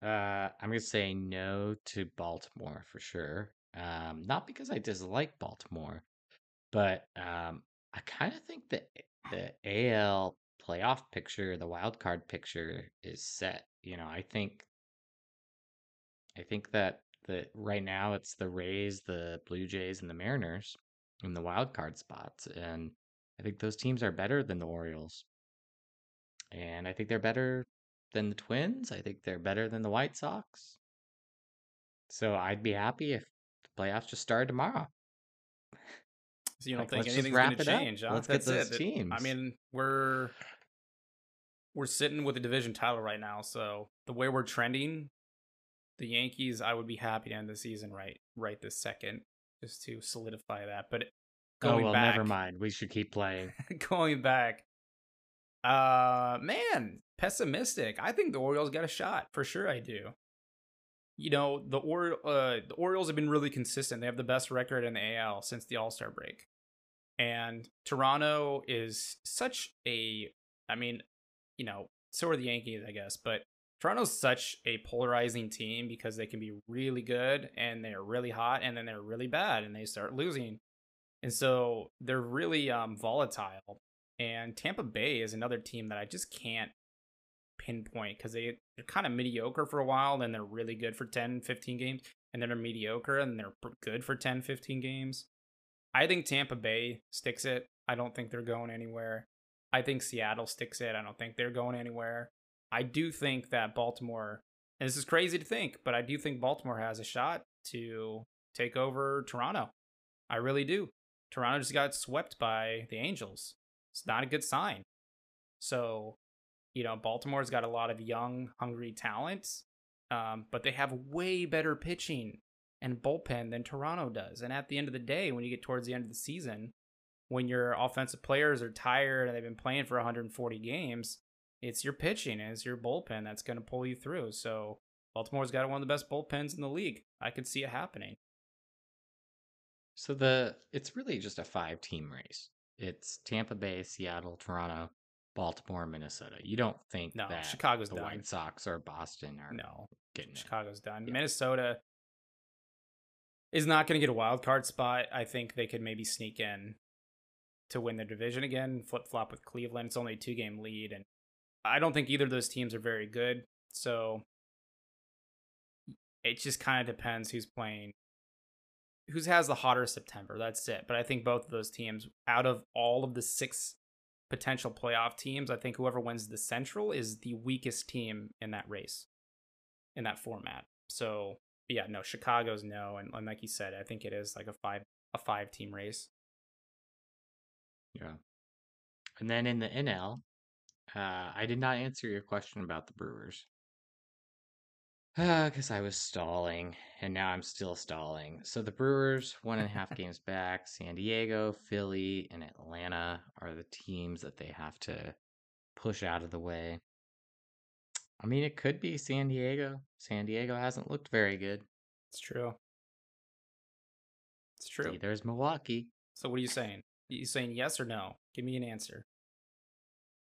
Speaker 1: Uh, I'm gonna say no to Baltimore for sure. Um, not because I dislike Baltimore, but um, I kind of think that the AL playoff picture, the wild card picture, is set. You know, I think, I think that the right now it's the Rays, the Blue Jays, and the Mariners in the wild card spots, and I think those teams are better than the Orioles, and I think they're better than the Twins. I think they're better than the White Sox. So I'd be happy if playoffs just started tomorrow.
Speaker 2: So you don't
Speaker 1: Like,
Speaker 2: think anything's going to change? Huh?
Speaker 1: Let's get
Speaker 2: That's
Speaker 1: those
Speaker 2: it.
Speaker 1: Teams.
Speaker 2: I mean, we're we're sitting with the division title right now. So the way we're trending, the Yankees, I would be happy to end the season right right this second, just to solidify that. But
Speaker 1: Oh well,
Speaker 2: back,
Speaker 1: never mind. We should keep playing.
Speaker 2: going back, uh, man, pessimistic. I think the Orioles got a shot for sure. I do. You know, the or uh, the Orioles have been really consistent. They have the best record in the AL since the All Star break, and Toronto is such a. I mean, you know, so are the Yankees, I guess, but Toronto's such a polarizing team because they can be really good and they're really hot, and then they're really bad and they start losing, and so they're really um, volatile. And Tampa Bay is another team that I just can't pinpoint because they, they're kind of mediocre for a while, then they're really good for 10, 15 games, and then they're mediocre and they're good for 10, 15 games. I think Tampa Bay sticks it. I don't think they're going anywhere. I think Seattle sticks it. I don't think they're going anywhere. I do think that Baltimore, and this is crazy to think, but I do think Baltimore has a shot to take over Toronto. I really do. Toronto just got swept by the Angels. It's not a good sign. So, you know, Baltimore's got a lot of young, hungry talent, um, but they have way better pitching and bullpen than Toronto does. And at the end of the day, when you get towards the end of the season, when your offensive players are tired and they've been playing for 140 games, it's your pitching and it's your bullpen that's going to pull you through. So Baltimore's got one of the best bullpens in the league. I could see it happening.
Speaker 1: So the it's really just a five team race. It's Tampa Bay, Seattle, Toronto, Baltimore, Minnesota. You don't think
Speaker 2: No,
Speaker 1: that
Speaker 2: Chicago's
Speaker 1: the
Speaker 2: done.
Speaker 1: White Sox or Boston are
Speaker 2: No,
Speaker 1: getting it.
Speaker 2: Chicago's done.
Speaker 1: Yeah.
Speaker 2: Minnesota is not going to get a wild card spot. I think they could maybe sneak in to win the division again, flip flop with Cleveland. It's only a two game lead, and I don't think either of those teams are very good. So it just kind of depends who's playing, who's has the hotter September. That's it. But I think both of those teams, out of all of the six potential playoff teams, I think whoever wins the Central is the weakest team in that race, in that format. So yeah, no, Chicago's no, and, and like you said, I think it is like a five a five team race.
Speaker 1: Yeah. And then in the NL, uh, I did not answer your question about the Brewers. Ah, because I was stalling, and now I'm still stalling. So the Brewers, one and a half games back. San Diego, Philly, and Atlanta are the teams that they have to push out of the way. I mean, it could be San Diego. San Diego hasn't looked very good.
Speaker 2: It's true. It's true.
Speaker 1: See, there's Milwaukee.
Speaker 2: So what are you saying? you saying yes or no? Give me an answer.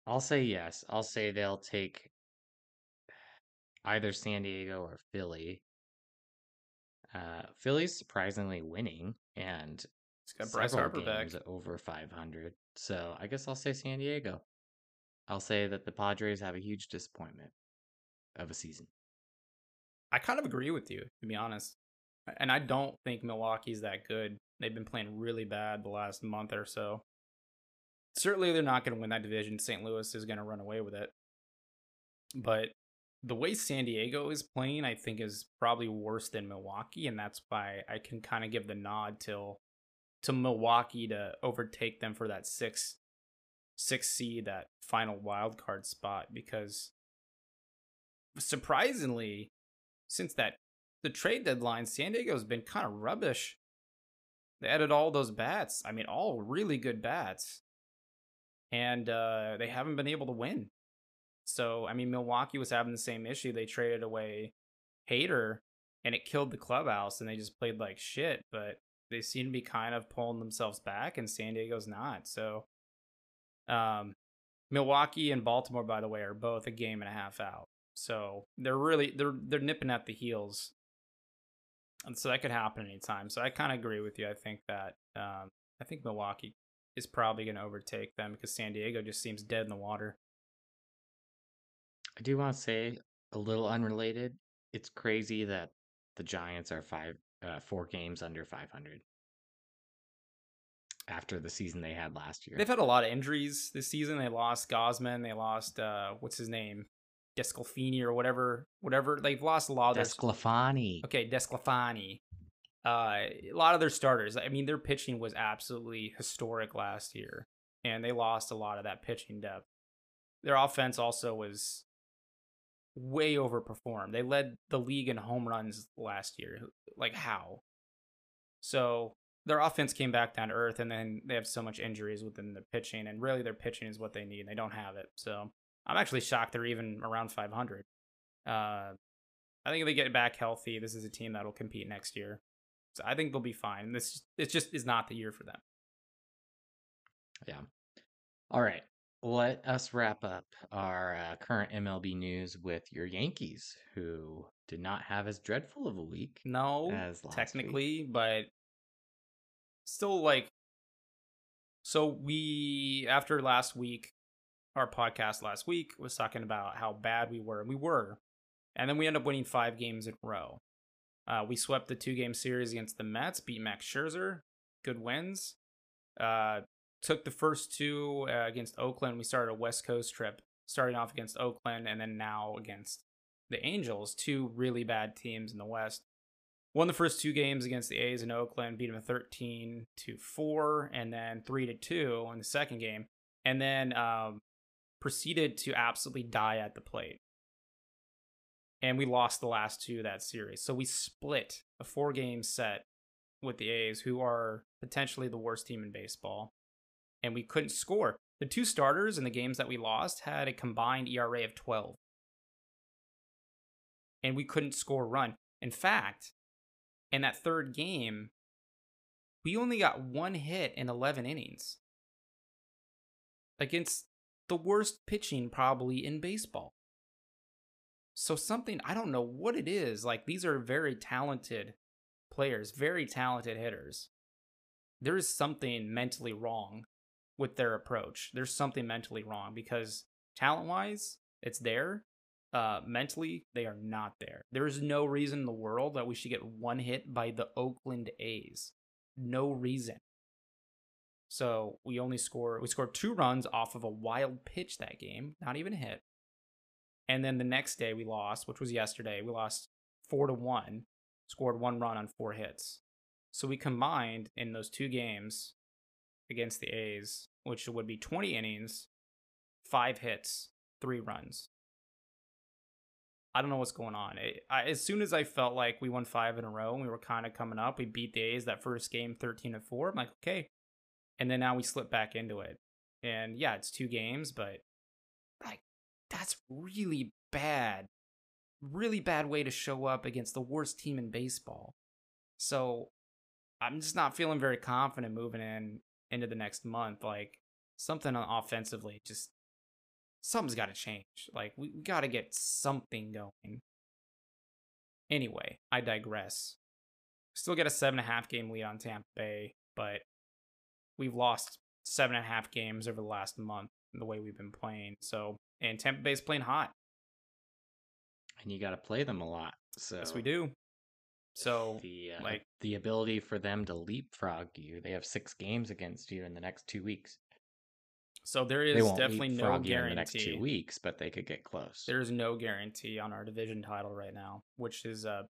Speaker 1: I'll say yes. I'll say they'll take either San Diego or Philly. Uh, Philly's surprisingly winning and
Speaker 2: It's got Bryce Harper back.
Speaker 1: games over 500. So I guess I'll say San Diego. I'll say that the Padres have a huge disappointment of a season.
Speaker 2: I kind of agree with you, to be honest. And I don't think Milwaukee's that good. They've been playing really bad the last month or so. Certainly, they're not going to win that division. St. Louis is going to run away with it. But the way San Diego is playing, I think, is probably worse than Milwaukee, and that's why I can kind of give the nod till to Milwaukee to overtake them for that six six seed, that final wild card spot, because surprisingly, since that the trade deadline, San Diego's been kind of rubbish. They added all those bats. I mean, all really good bats. And uh, they haven't been able to win. So, I mean, Milwaukee was having the same issue. They traded away Hader and it killed the clubhouse and they just played like shit. But they seem to be kind of pulling themselves back and San Diego's not. So, um, Milwaukee and Baltimore, by the way, are both a game and a half out. So they're really they're they're nipping at the heels, and so that could happen anytime. So I kind of agree with you. I think that um, I think Milwaukee is probably going to overtake them because San Diego just seems dead in the water.
Speaker 1: I do want to say a little unrelated. It's crazy that the Giants are five, uh, four games under 500 after the season they had last year.
Speaker 2: They've had a lot of injuries this season. They lost Gausman. They lost uh, what's his name, Desclafini or whatever, whatever. They've lost a lot of their
Speaker 1: Desclafani.
Speaker 2: Okay, Desclafani. Uh, a lot of their starters. I mean, their pitching was absolutely historic last year, and they lost a lot of that pitching depth. Their offense also was way overperformed. They led the league in home runs last year. Like how? So their offense came back down to earth, and then they have so much injuries within the pitching, and really their pitching is what they need. And they don't have it. So I'm actually shocked they're even around 500. Uh, I think if they get back healthy, this is a team that'll compete next year. So I think they'll be fine. This it just is not the year for them.
Speaker 1: Yeah. All right. Let us wrap up our uh, current MLB news with your Yankees, who did not have as dreadful of a week.
Speaker 2: No,
Speaker 1: as last
Speaker 2: technically, but still like. So we after last week, our podcast last week was talking about how bad we were. And we were, and then we end up winning five games in a row. Uh, we swept the two game series against the Mets, beat Max Scherzer, good wins. Uh, took the first two uh, against Oakland. We started a West Coast trip, starting off against Oakland and then now against the Angels, two really bad teams in the West. Won the first two games against the A's in Oakland, beat them 13 to 4 and then 3 to 2 in the second game, and then um, proceeded to absolutely die at the plate and we lost the last two of that series. So we split a four game set with the A's, who are potentially the worst team in baseball, and we couldn't score. The two starters in the games that we lost had a combined ERA of 12, and we couldn't score a run. In fact, in that third game, we only got one hit in 11 innings against the worst pitching probably in baseball. So something I don't know what it is. Like these are very talented players, very talented hitters. There is something mentally wrong with their approach. There's something mentally wrong because talent-wise, it's there. Uh, mentally, they are not there. There is no reason in the world that we should get one hit by the Oakland A's. No reason. So we only score we scored two runs off of a wild pitch that game, not even a hit. And then the next day we lost, which was yesterday. We lost four to one, scored one run on four hits. So we combined in those two games against the A's, which would be 20 innings, five hits, three runs. I don't know what's going on. It, I, as soon as I felt like we won five in a row and we were kind of coming up, we beat the A's that first game 13 to 4. I'm like, okay. And then now we slip back into it. And yeah, it's two games, but like that's really bad. Really bad way to show up against the worst team in baseball. So I'm just not feeling very confident moving in into the next month. Like something offensively, just something's got to change. Like we, we got to get something going. Anyway, I digress. Still get a seven and a half game lead on Tampa Bay, but we've lost seven and a half games over the last month the way we've been playing. So and Tampa Bay's playing hot.
Speaker 1: And you got to play them a lot. So
Speaker 2: yes, we do. So
Speaker 1: the uh,
Speaker 2: like
Speaker 1: the ability for them to leapfrog you, they have six games against you in the next two weeks.
Speaker 2: So there
Speaker 1: won't
Speaker 2: definitely no
Speaker 1: you in the next two weeks, but they could get close.
Speaker 2: There's no guarantee on our division title right now, which is uh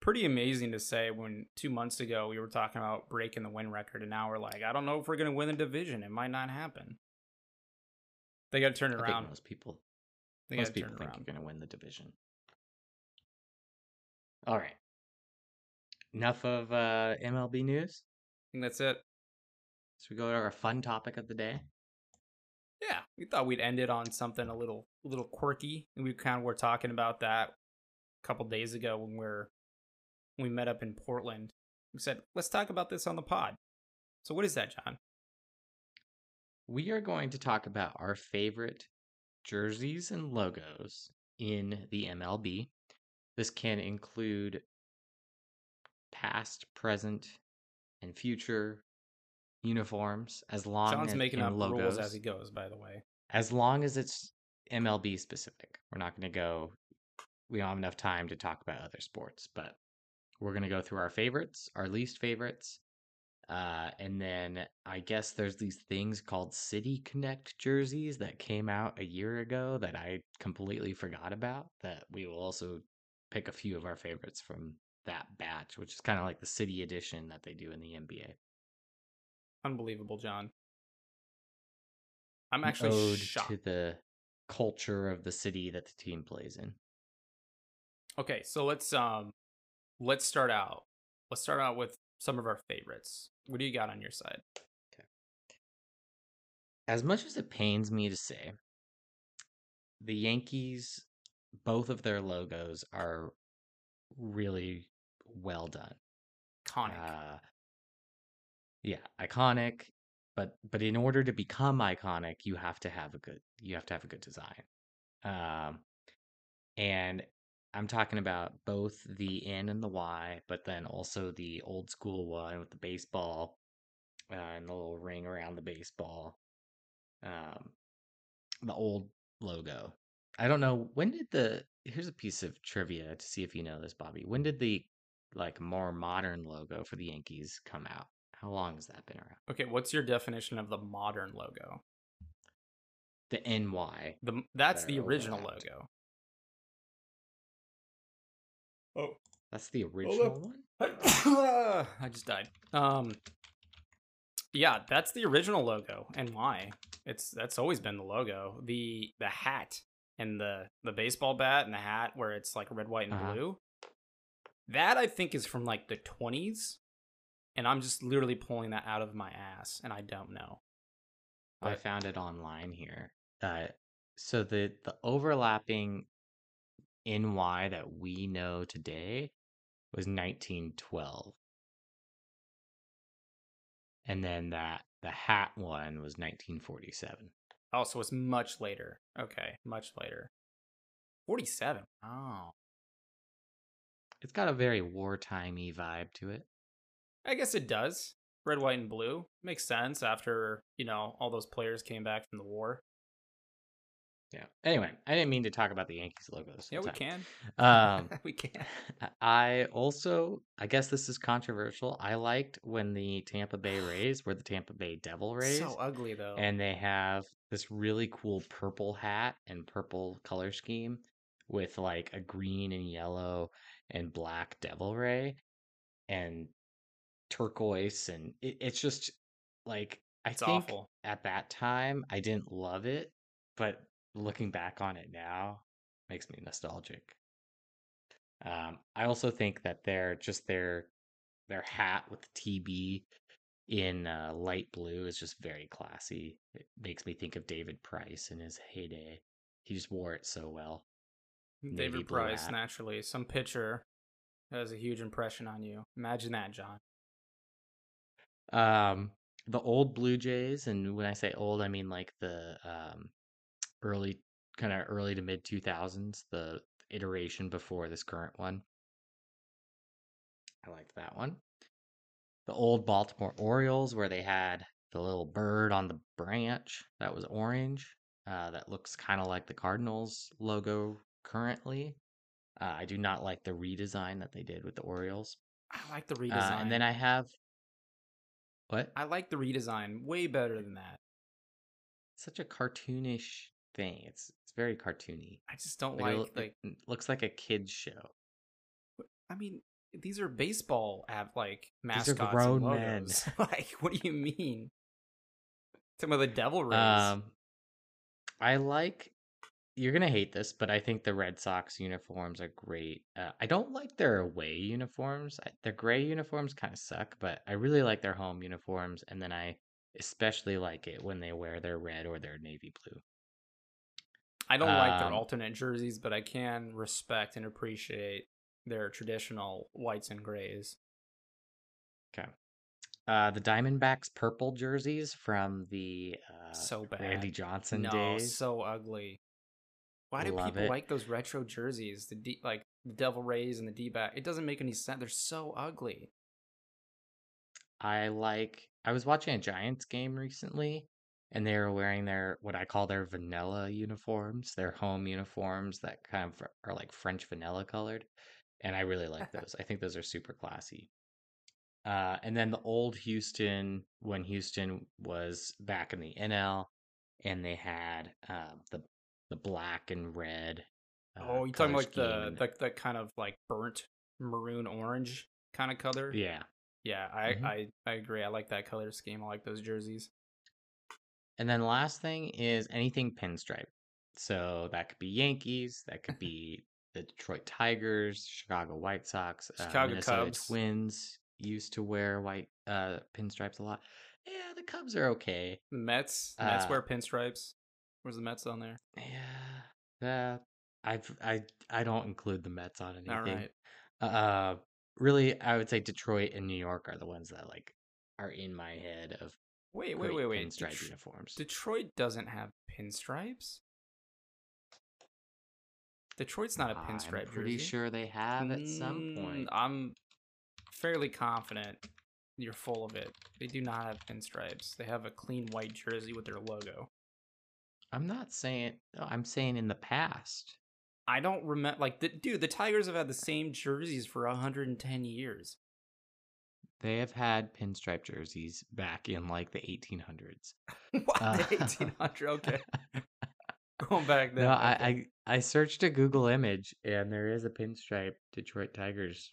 Speaker 2: pretty amazing to say when 2 months ago we were talking about breaking the win record and now we're like I don't know if we're going to win the division. It might not happen. They got to turn it around.
Speaker 1: most people
Speaker 2: They
Speaker 1: most people think
Speaker 2: around.
Speaker 1: you're going to win the division. All right. Enough of uh, MLB news.
Speaker 2: I think that's it.
Speaker 1: So we go to our fun topic of the day.
Speaker 2: Yeah, we thought we'd end it on something a little a little quirky. And we kind of were talking about that a couple days ago when we are when we met up in Portland. We said, "Let's talk about this on the pod." So what is that, John?
Speaker 1: We are going to talk about our favorite jerseys and logos in the MLB. This can include past, present, and future uniforms as long as
Speaker 2: making up
Speaker 1: logos,
Speaker 2: rules as he goes. By the way,
Speaker 1: as long as it's MLB specific. We're not going to go. We don't have enough time to talk about other sports, but we're going to go through our favorites, our least favorites, uh, and then I guess there's these things called City Connect jerseys that came out a year ago that I completely forgot about. That we will also pick a few of our favorites from that batch, which is kind of like the City Edition that they do in the NBA.
Speaker 2: unbelievable, John. I'm
Speaker 1: An
Speaker 2: actually
Speaker 1: ode
Speaker 2: shocked.
Speaker 1: to the culture of the city that the team plays in.
Speaker 2: Okay, so let's um let's start out. Let's start out with some of our favorites. What do you got on your side? Okay.
Speaker 1: As much as it pains me to say, the Yankees, both of their logos are really well done.
Speaker 2: Iconic.
Speaker 1: Uh, yeah, iconic. But but in order to become iconic, you have to have a good you have to have a good design. Um, and I'm talking about both the N and the Y, but then also the old school one with the baseball uh, and the little ring around the baseball. Um, the old logo. I don't know when did the here's a piece of trivia to see if you know this, Bobby. When did the like more modern logo for the Yankees come out? How long has that been around?
Speaker 2: okay, what's your definition of the modern logo?
Speaker 1: The NY.
Speaker 2: The that's
Speaker 1: That
Speaker 2: the original
Speaker 1: overlapped.
Speaker 2: logo. Oh,
Speaker 1: That's the original one?
Speaker 2: I just died. Um, yeah, that's the original logo, and why? It's that's always been the logo. The the hat and the the baseball bat and the hat where it's like red, white, and
Speaker 1: Uh-huh.
Speaker 2: blue. That I think is from like the twenties, and I'm just literally pulling that out of my ass, and I don't know.
Speaker 1: I found it online here. Uh, so the the overlapping NY that we know today was 1912. And then that the hat one was 1947.
Speaker 2: Oh, so it's much later. Okay, much later. Forty-seven. Oh,
Speaker 1: It's got a very wartimey vibe to it.
Speaker 2: I guess it does. Red, white, and blue makes sense after you know all those players came back from the war.
Speaker 1: Yeah. Anyway, I didn't mean to talk about the Yankees logos.
Speaker 2: Yeah, we
Speaker 1: time.
Speaker 2: can.
Speaker 1: Um,
Speaker 2: we can.
Speaker 1: I also, I guess this is controversial. I liked when the Tampa Bay Rays were the Tampa Bay Devil Rays,
Speaker 2: So ugly though.
Speaker 1: and they have this really cool purple hat and purple color scheme with like a green and yellow and black Devil Ray and turquoise, and it, it's just like I
Speaker 2: it's
Speaker 1: think
Speaker 2: awful.
Speaker 1: at that time I didn't love it, but looking back on it now makes me nostalgic. Um, I also think that their just their their hat with TB in uh, light blue is just very classy. It makes me think of David Price in his heyday. He just wore it so well.
Speaker 2: David Price,
Speaker 1: hat.
Speaker 2: naturally, some pitcher has a huge impression on you. Imagine that, John.
Speaker 1: Um, the old Blue Jays, and when I say old, I mean like the um, early, kind of early to mid two thousands, the iteration before this current one. I liked that one. The old Baltimore Orioles, where they had the little bird on the branch that was orange, uh, that looks kind of like the Cardinals logo currently. Uh, I do not like the redesign that they did with the Orioles.
Speaker 2: I like the
Speaker 1: Uh,
Speaker 2: redesign.
Speaker 1: and then I have what?
Speaker 2: I like the redesign way better than that.
Speaker 1: such a cartoonish thing. It's it's very cartoony.
Speaker 2: I just don't
Speaker 1: Like, it
Speaker 2: like like.
Speaker 1: it looks like a kids show.
Speaker 2: I mean, these are baseball have like
Speaker 1: These are
Speaker 2: mascots.
Speaker 1: grown men.
Speaker 2: like, what do you mean? Some of the Devil Rays.
Speaker 1: Um, I like. You're gonna hate this, but I think the Red Sox uniforms are great. Uh, I don't like their away uniforms. I, their gray uniforms kind of suck, but I really like their home uniforms, and then I especially like it when they wear their red or their navy blue.
Speaker 2: I don't like their
Speaker 1: um,
Speaker 2: alternate jerseys, but I can respect and appreciate their traditional whites and grays.
Speaker 1: Okay. Uh, the Diamondbacks purple jerseys from the uh,
Speaker 2: so bad.
Speaker 1: Randy Johnson
Speaker 2: no,
Speaker 1: days.
Speaker 2: so ugly. Why do
Speaker 1: Love
Speaker 2: people
Speaker 1: it.
Speaker 2: like those retro jerseys? The D, like the Devil Rays and the D back. It doesn't make any sense. They're so ugly.
Speaker 1: I like I was watching a Giants game recently and they were wearing their what I call their vanilla uniforms, their home uniforms that kind of are like French vanilla colored. And I really like those. I think those are super classy. Uh, and then the old Houston, when Houston was back in the NL, and they had uh, the the black and red. Uh,
Speaker 2: oh, you talking about like the, the the kind of like burnt maroon orange kind of color?
Speaker 1: yeah.
Speaker 2: Yeah, I,
Speaker 1: Mhm.
Speaker 2: I I agree. I like that color scheme. I like those jerseys.
Speaker 1: And then last thing is anything pinstripe. So that could be Yankees, that could be the Detroit Tigers, Chicago White Sox, uh,
Speaker 2: Chicago
Speaker 1: Minnesota
Speaker 2: Cubs.
Speaker 1: Twins used to wear white uh pinstripes a lot. Yeah, the Cubs are okay.
Speaker 2: Mets. Mets
Speaker 1: Uh,
Speaker 2: wear pinstripes. Where's the Mets on there?
Speaker 1: Yeah, uh, I've I I don't include the Mets on anything.
Speaker 2: All right.
Speaker 1: Uh, really, I would say Detroit and New York are the ones that like are in my head of
Speaker 2: Wait, wait, wait, wait.
Speaker 1: pinstripe
Speaker 2: Det-
Speaker 1: uniforms.
Speaker 2: Detroit doesn't have pinstripes. Detroit's not a pinstripe
Speaker 1: I'm pretty
Speaker 2: jersey.
Speaker 1: sure they have at some
Speaker 2: Mm,
Speaker 1: point.
Speaker 2: I'm fairly confident you're full of it. They do not have pinstripes. They have a clean white jersey with their logo.
Speaker 1: I'm not saying. I'm saying in the past.
Speaker 2: I don't remember. Like, the, dude, the Tigers have had the same jerseys for 110 years.
Speaker 1: They have had pinstripe jerseys back in like the 1800s.
Speaker 2: what?
Speaker 1: Uh,
Speaker 2: the 1800? Okay. Going back then.
Speaker 1: No. I, I I searched a Google image and there is a pinstripe Detroit Tigers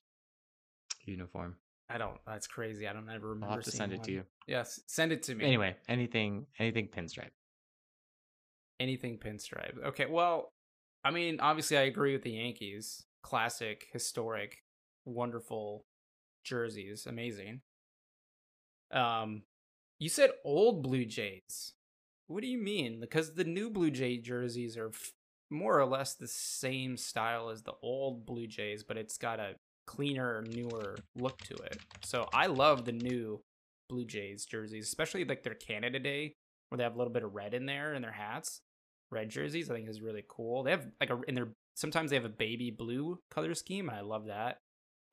Speaker 1: uniform.
Speaker 2: I don't. That's crazy. I don't ever remember.
Speaker 1: I'll have to send it to you.
Speaker 2: Yes, send it to me.
Speaker 1: Anyway, anything anything pinstripe.
Speaker 2: Anything pinstripe. Okay, well, I mean, obviously, I agree with the Yankees. Classic, historic, wonderful jerseys, amazing. Um, you said old Blue Jays. What do you mean? Because the new Blue Jay jerseys are f- more or less the same style as the old Blue Jays, but it's got a cleaner, newer look to it. So I love the new Blue Jays jerseys, especially like their Canada Day, where they have a little bit of red in there in their hats. Red jerseys, I think is really cool. They have like a in their sometimes they have a baby blue color scheme, and I love that.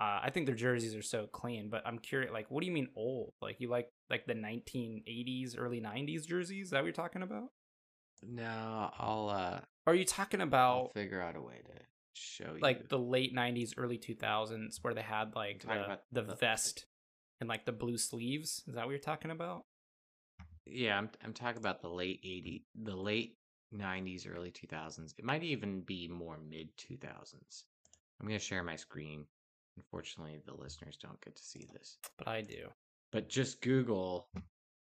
Speaker 2: Uh, I think their jerseys are so clean, but I'm curious, like, what do you mean old? Like, you like like the 1980s, early 90s jerseys? Is that what you're talking about?
Speaker 1: No, I'll uh
Speaker 2: are you talking about?
Speaker 1: I'll figure out a way to show you.
Speaker 2: like the late 90s, early 2000s, where they had like the, the
Speaker 1: the-
Speaker 2: vest and like the blue sleeves? Is that what you're talking about?
Speaker 1: Yeah, I'm I'm talking about the late 80 the late 90s early 2000s. It might even be more mid 2000s. I'm going to share my screen. Unfortunately, the listeners don't get to see this.
Speaker 2: But I do.
Speaker 1: But just Google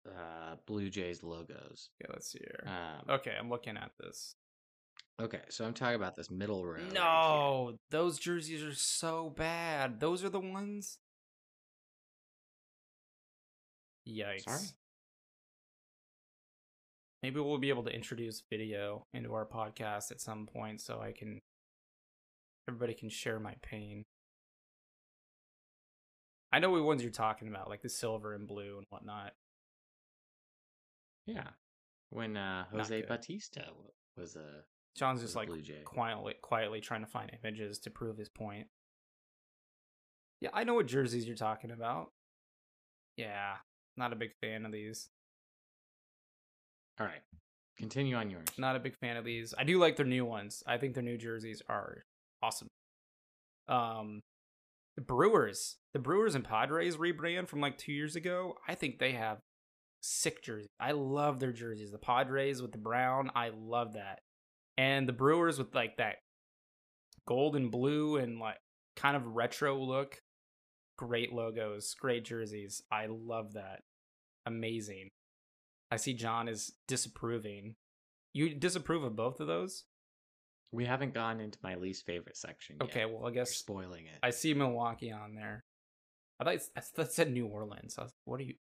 Speaker 1: uh Blue Jays logos.
Speaker 2: Okay, let's see here.
Speaker 1: Um,
Speaker 2: Okay, I'm looking at this.
Speaker 1: okay, so I'm talking about this middle row. right.
Speaker 2: No, those jerseys are so bad. Those are the ones. Yikes.
Speaker 1: Sorry?
Speaker 2: Maybe we'll be able to introduce video into our podcast at some point so I can everybody can share my pain. I know what ones you're talking about, like the silver and blue and whatnot.
Speaker 1: Yeah. When uh Jose. Bautista was a
Speaker 2: John's just like quietly quietly trying to find images to prove his point. Yeah, I know what jerseys you're talking about. Yeah, not a big fan of these.
Speaker 1: All right. Continue on yours.
Speaker 2: Not a big fan of these. I do like their new ones. I think their new jerseys are awesome. Um, the Brewers, the Brewers and Padres rebrand from like two years ago. I think they have sick jerseys. I love their jerseys. The Padres with the brown, I love that, and the Brewers with like that gold and blue and like kind of retro look. Great logos, great jerseys. I love that. Amazing. I see John is disapproving. You disapprove of both of those?
Speaker 1: We haven't gone into my least favorite section yet.
Speaker 2: Okay, well I guess
Speaker 1: spoiling it.
Speaker 2: I see Milwaukee on there. I thought it's- that said New Orleans. I was, what are you?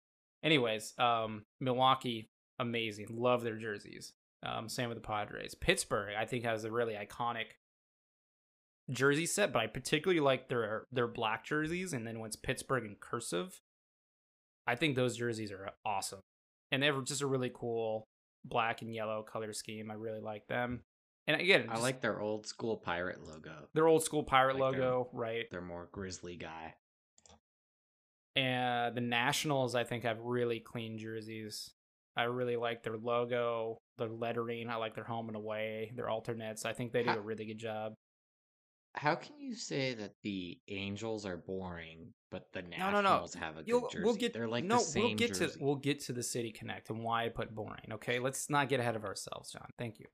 Speaker 2: Anyways, um, Milwaukee, amazing. Love their jerseys. Um, same with the Padres. Pittsburgh, I think, has a really iconic jersey set, but I particularly like their their black jerseys. And then when it's Pittsburgh in cursive, I think those jerseys are awesome. And they have just a really cool black and yellow color scheme. I really like them. And again,
Speaker 1: I like their old school pirate logo.
Speaker 2: their old school pirate
Speaker 1: like their-
Speaker 2: logo, right?
Speaker 1: They're more grizzly guy.
Speaker 2: And the Nationals, I think, have really clean jerseys. I really like their logo, their lettering. I like their home and away, their alternates. I think they do
Speaker 1: How-
Speaker 2: a really good job.
Speaker 1: How can you say that the Angels are boring, but the
Speaker 2: No, no, no.
Speaker 1: Nationals have a good
Speaker 2: You'll,
Speaker 1: jersey?
Speaker 2: we'll get
Speaker 1: They're like
Speaker 2: no.
Speaker 1: the same
Speaker 2: we'll get
Speaker 1: jersey.
Speaker 2: to we'll get to the City Connect and why I put boring. Okay, let's not get ahead of ourselves, John. Thank you.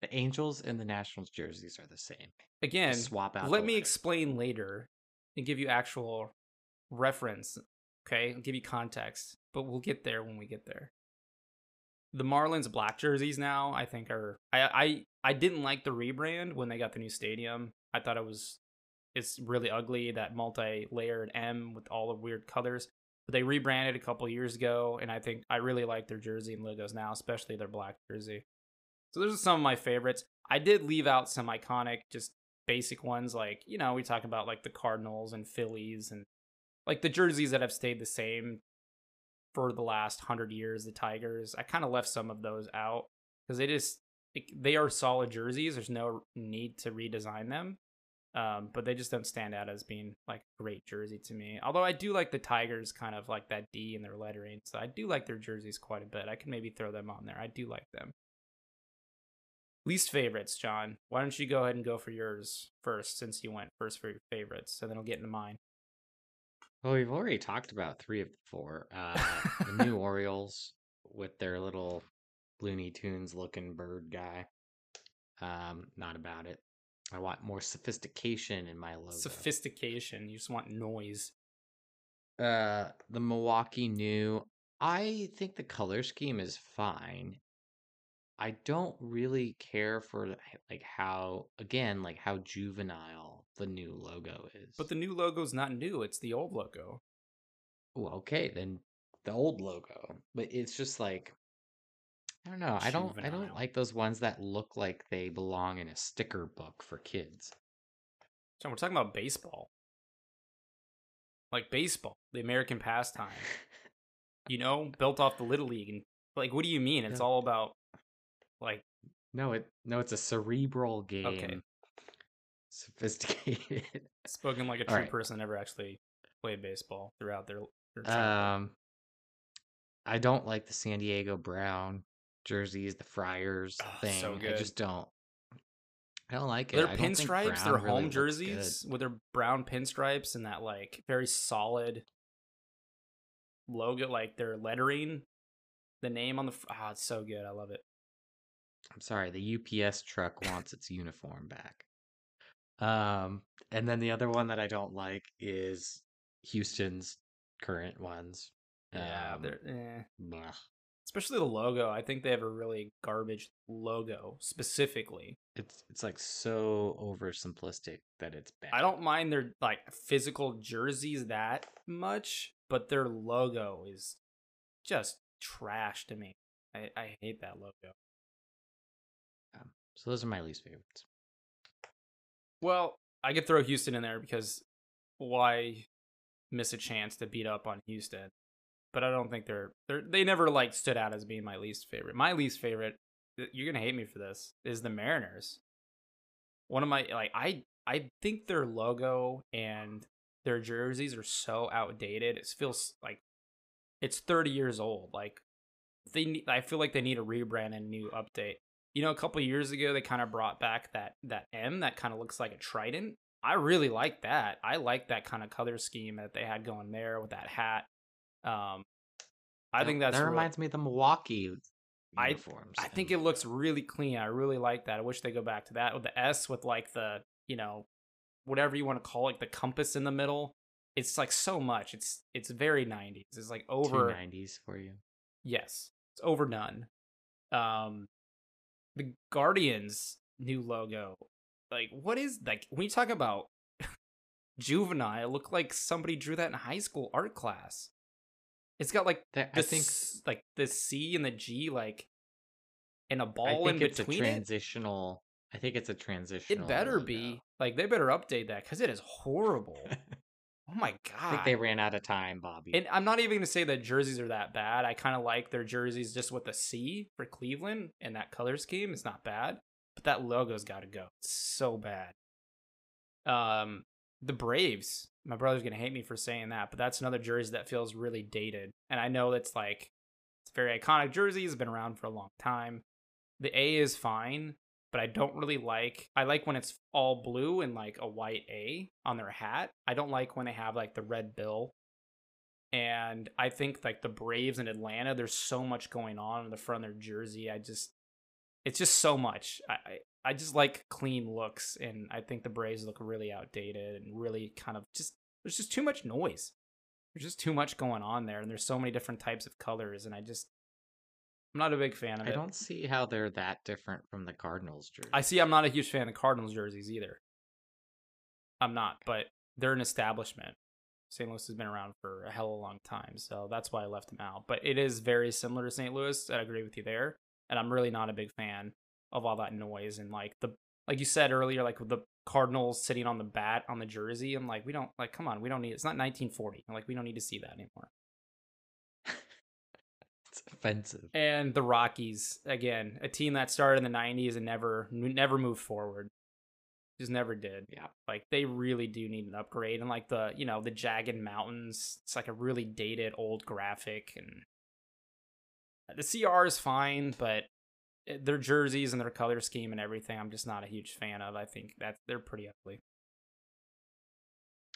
Speaker 1: The Angels and the Nationals jerseys are the same.
Speaker 2: Again,
Speaker 1: Just swap out.
Speaker 2: let me explain later and give you actual reference. Okay, I'll give you context, but we'll get there when we get there. The Marlins black jerseys now, I think, are I I I didn't like the rebrand when they got the new stadium. I thought it was it's really ugly that multi-layered M with all the weird colors. But they rebranded a couple years ago, and I think I really like their jersey and logos now, especially their black jersey. So those are some of my favorites. I did leave out some iconic, just basic ones like you know we talk about like the Cardinals and Phillies and like the jerseys that have stayed the same for the last hundred years. The Tigers, I kind of left some of those out because they just they are solid jerseys. There's no need to redesign them, um, but they just don't stand out as being like great jersey to me. Although I do like the Tigers, kind of like that D in their lettering, so I do like their jerseys quite a bit. I can maybe throw them on there. I do like them. Least favorites, John. Why don't you go ahead and go for yours first, since you went first for your favorites, and then I'll get into mine.
Speaker 1: Well, we've already talked about three of the four. Uh, the new Orioles with their little Looney Tunes looking bird guy. Um, not about it. I want more sophistication in my logo.
Speaker 2: Sophistication. You just want noise.
Speaker 1: uh, the Milwaukee new. I think the color scheme is fine. I don't really care for like how again like how juvenile the new logo is.
Speaker 2: But the new logo's not new. It's the old logo.
Speaker 1: Well, okay, then the old logo. But it's just like I don't know. I don't I don't like those ones that look like they belong in a sticker book for kids.
Speaker 2: John, we're talking about baseball. Like baseball, the American pastime. You know, built off the Little League. And like, what do you mean? It's
Speaker 1: Yeah.
Speaker 2: all about like
Speaker 1: no, it no, it's a cerebral game.
Speaker 2: Okay.
Speaker 1: Sophisticated.
Speaker 2: spoken like a true
Speaker 1: right.
Speaker 2: person never actually played baseball throughout their, their time.
Speaker 1: Um, I don't like the San Diego Brown jerseys, the Friars
Speaker 2: Oh,
Speaker 1: thing.
Speaker 2: so
Speaker 1: I just don't. I don't like it.
Speaker 2: their
Speaker 1: I don't think
Speaker 2: pinstripes, their home
Speaker 1: looks
Speaker 2: jerseys with their brown pinstripes and that like very solid logo, like their lettering, the name on the. Ah, it's so good. I love it.
Speaker 1: I'm sorry, the UPS truck wants its uniform back. Um, and then the other one that I don't like is Houston's current ones.
Speaker 2: Yeah,
Speaker 1: Um,
Speaker 2: they're eh. Especially the logo. I think they have a really garbage logo specifically.
Speaker 1: It's it's like so oversimplistic that it's bad.
Speaker 2: I don't mind their like physical jerseys that much, but their logo is just trash to me. I, I hate that logo.
Speaker 1: Um, so those are my least favorites.
Speaker 2: Well, I could throw Houston in there because why miss a chance to beat up on Houston? But I don't think they're they're they never like stood out as being my least favorite. My least favorite, you're gonna hate me for this, is the Mariners. One of my like I I think their logo and their jerseys are so outdated. It feels like it's 30 years old. Like they need, I feel like they need a rebrand and new update. You know, a couple years ago they kind of brought back that that M that kind of looks like a trident. I really like that. I like that kind of color scheme that they had going there with that hat. Um, I
Speaker 1: That-
Speaker 2: think that's
Speaker 1: that
Speaker 2: real-
Speaker 1: reminds me of the Milwaukee
Speaker 2: I-
Speaker 1: uniforms.
Speaker 2: I think it looks really clean. I really like that. I wish they go back to that with the S with like the you know whatever you want to call it, the compass in the middle. It's like so much. It's it's very 90s. It's like over
Speaker 1: 90s for you.
Speaker 2: Yes, it's overdone. Um, the Guardians new logo, like what is like when you talk about juvenile, it looked like somebody drew that in high school art class. It's got like
Speaker 1: That,
Speaker 2: the
Speaker 1: I think
Speaker 2: s- like the C and the G like and a ball in
Speaker 1: think it's a
Speaker 2: between it.
Speaker 1: transitional. I think it's a transitional.
Speaker 2: It better
Speaker 1: logo.
Speaker 2: be like they better update that because it is horrible. oh my god!
Speaker 1: I think they ran out of time, Bobby.
Speaker 2: And I'm not even gonna say that jerseys are that bad. I kind of like their jerseys just with the C for Cleveland and that color scheme is not bad. but that logo's got to go. It's so bad. Um, the Braves. My brother's gonna hate me for saying that, but that's another jersey that feels really dated. And I know it's like it's very iconic jersey. It's been around for a long time. The A is fine, but I don't really like. I like when it's all blue and like a white A on their hat. I don't like when they have like the red bill. And I think like the Braves in Atlanta, there's so much going on in the front of their jersey. I just, it's just so much. I, I I just like clean looks, and I think the Braves look really outdated and really kind of just there's just too much noise. There's just too much going on there, and there's so many different types of colors, and I just I'm not a big fan of
Speaker 1: I
Speaker 2: it.
Speaker 1: don't see how they're that different from the Cardinals jersey.
Speaker 2: I see. I'm not a huge fan of Cardinals jerseys either. I'm not, but they're an establishment. St. Louis has been around for a hell of a long time, so that's why I left them out. But it is very similar to St. Louis. I agree with you there, and I'm really not a big fan of all that noise and like the like you said earlier, like the Cardinals sitting on the bat on the jersey. I'm like, we don't like, come on, we don't need. It's not 1940. I'm like, we don't need to see that anymore.
Speaker 1: it's offensive.
Speaker 2: And the Rockies again, a team that started in the 90s and never never moved forward. Just never did.
Speaker 1: Yeah.
Speaker 2: Like they really do need an upgrade. And like the, you know, the jagged mountains, it's like a really dated old graphic and uh, the CR is fine, but their jerseys and their color scheme and everything, I'm just not a huge fan of. I think that they're pretty ugly.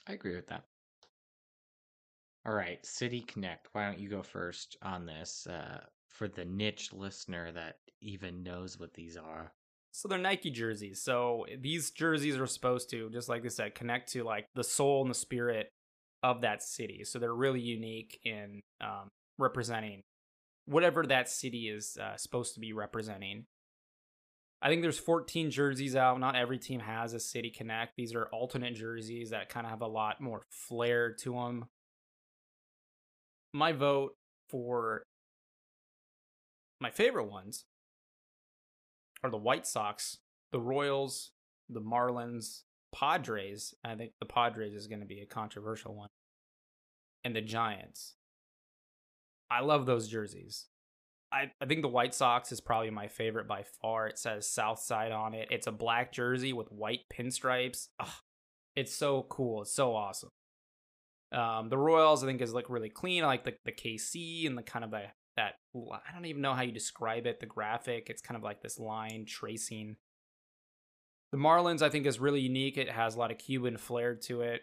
Speaker 1: I agree with that. All right, City Connect. Why don't you go first on this uh, for the niche listener that even knows what these are?
Speaker 2: So they're Nike jerseys. So these jerseys are supposed to, just like I said, connect to like the soul and the spirit of that city. So they're really unique in um, representing whatever that city is uh, supposed to be representing. I think there's 14 jerseys out. Not every team has a City Connect. These are alternate jerseys that kind of have a lot more flair to them. My vote for my favorite ones are the White Sox, the Royals, the Marlins, Padres. I think the Padres is going to be a controversial one, and the Giants. I love those jerseys. I, I think the White Sox is probably my favorite by far. It says South Side on it. It's a black jersey with white pinstripes. Ugh, it's so cool. It's so awesome. Um, the Royals, I think, is like really clean. I like the, the KC and the kind of the, that I don't even know how you describe it. The graphic, it's kind of like this line tracing. The Marlins, I think, is really unique. It has a lot of Cuban flair to it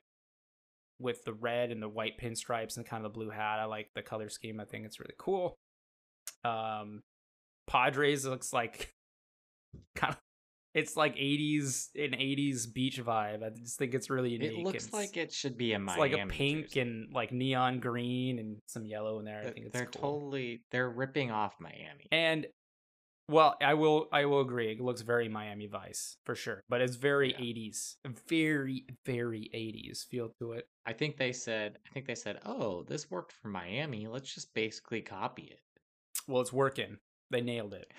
Speaker 2: with the red and the white pinstripes and kind of the blue hat. I like the color scheme. I think it's really cool. Um, Padres looks like kind of it's like 80s an 80s beach vibe. I just think it's really unique.
Speaker 1: It looks
Speaker 2: It's-
Speaker 1: like it should be a
Speaker 2: it's
Speaker 1: Miami.
Speaker 2: like a pink
Speaker 1: jersey.
Speaker 2: and like neon green and some yellow in there. I think it's
Speaker 1: they're
Speaker 2: cool.
Speaker 1: totally they're ripping off Miami.
Speaker 2: And well, I will I will agree. It looks very Miami Vice for sure, but it's very
Speaker 1: Yeah.
Speaker 2: 80s, very very 80s feel to it.
Speaker 1: I think they said I think they said, "Oh, this worked for Miami. Let's just basically copy it."
Speaker 2: Well, it's working. They nailed it.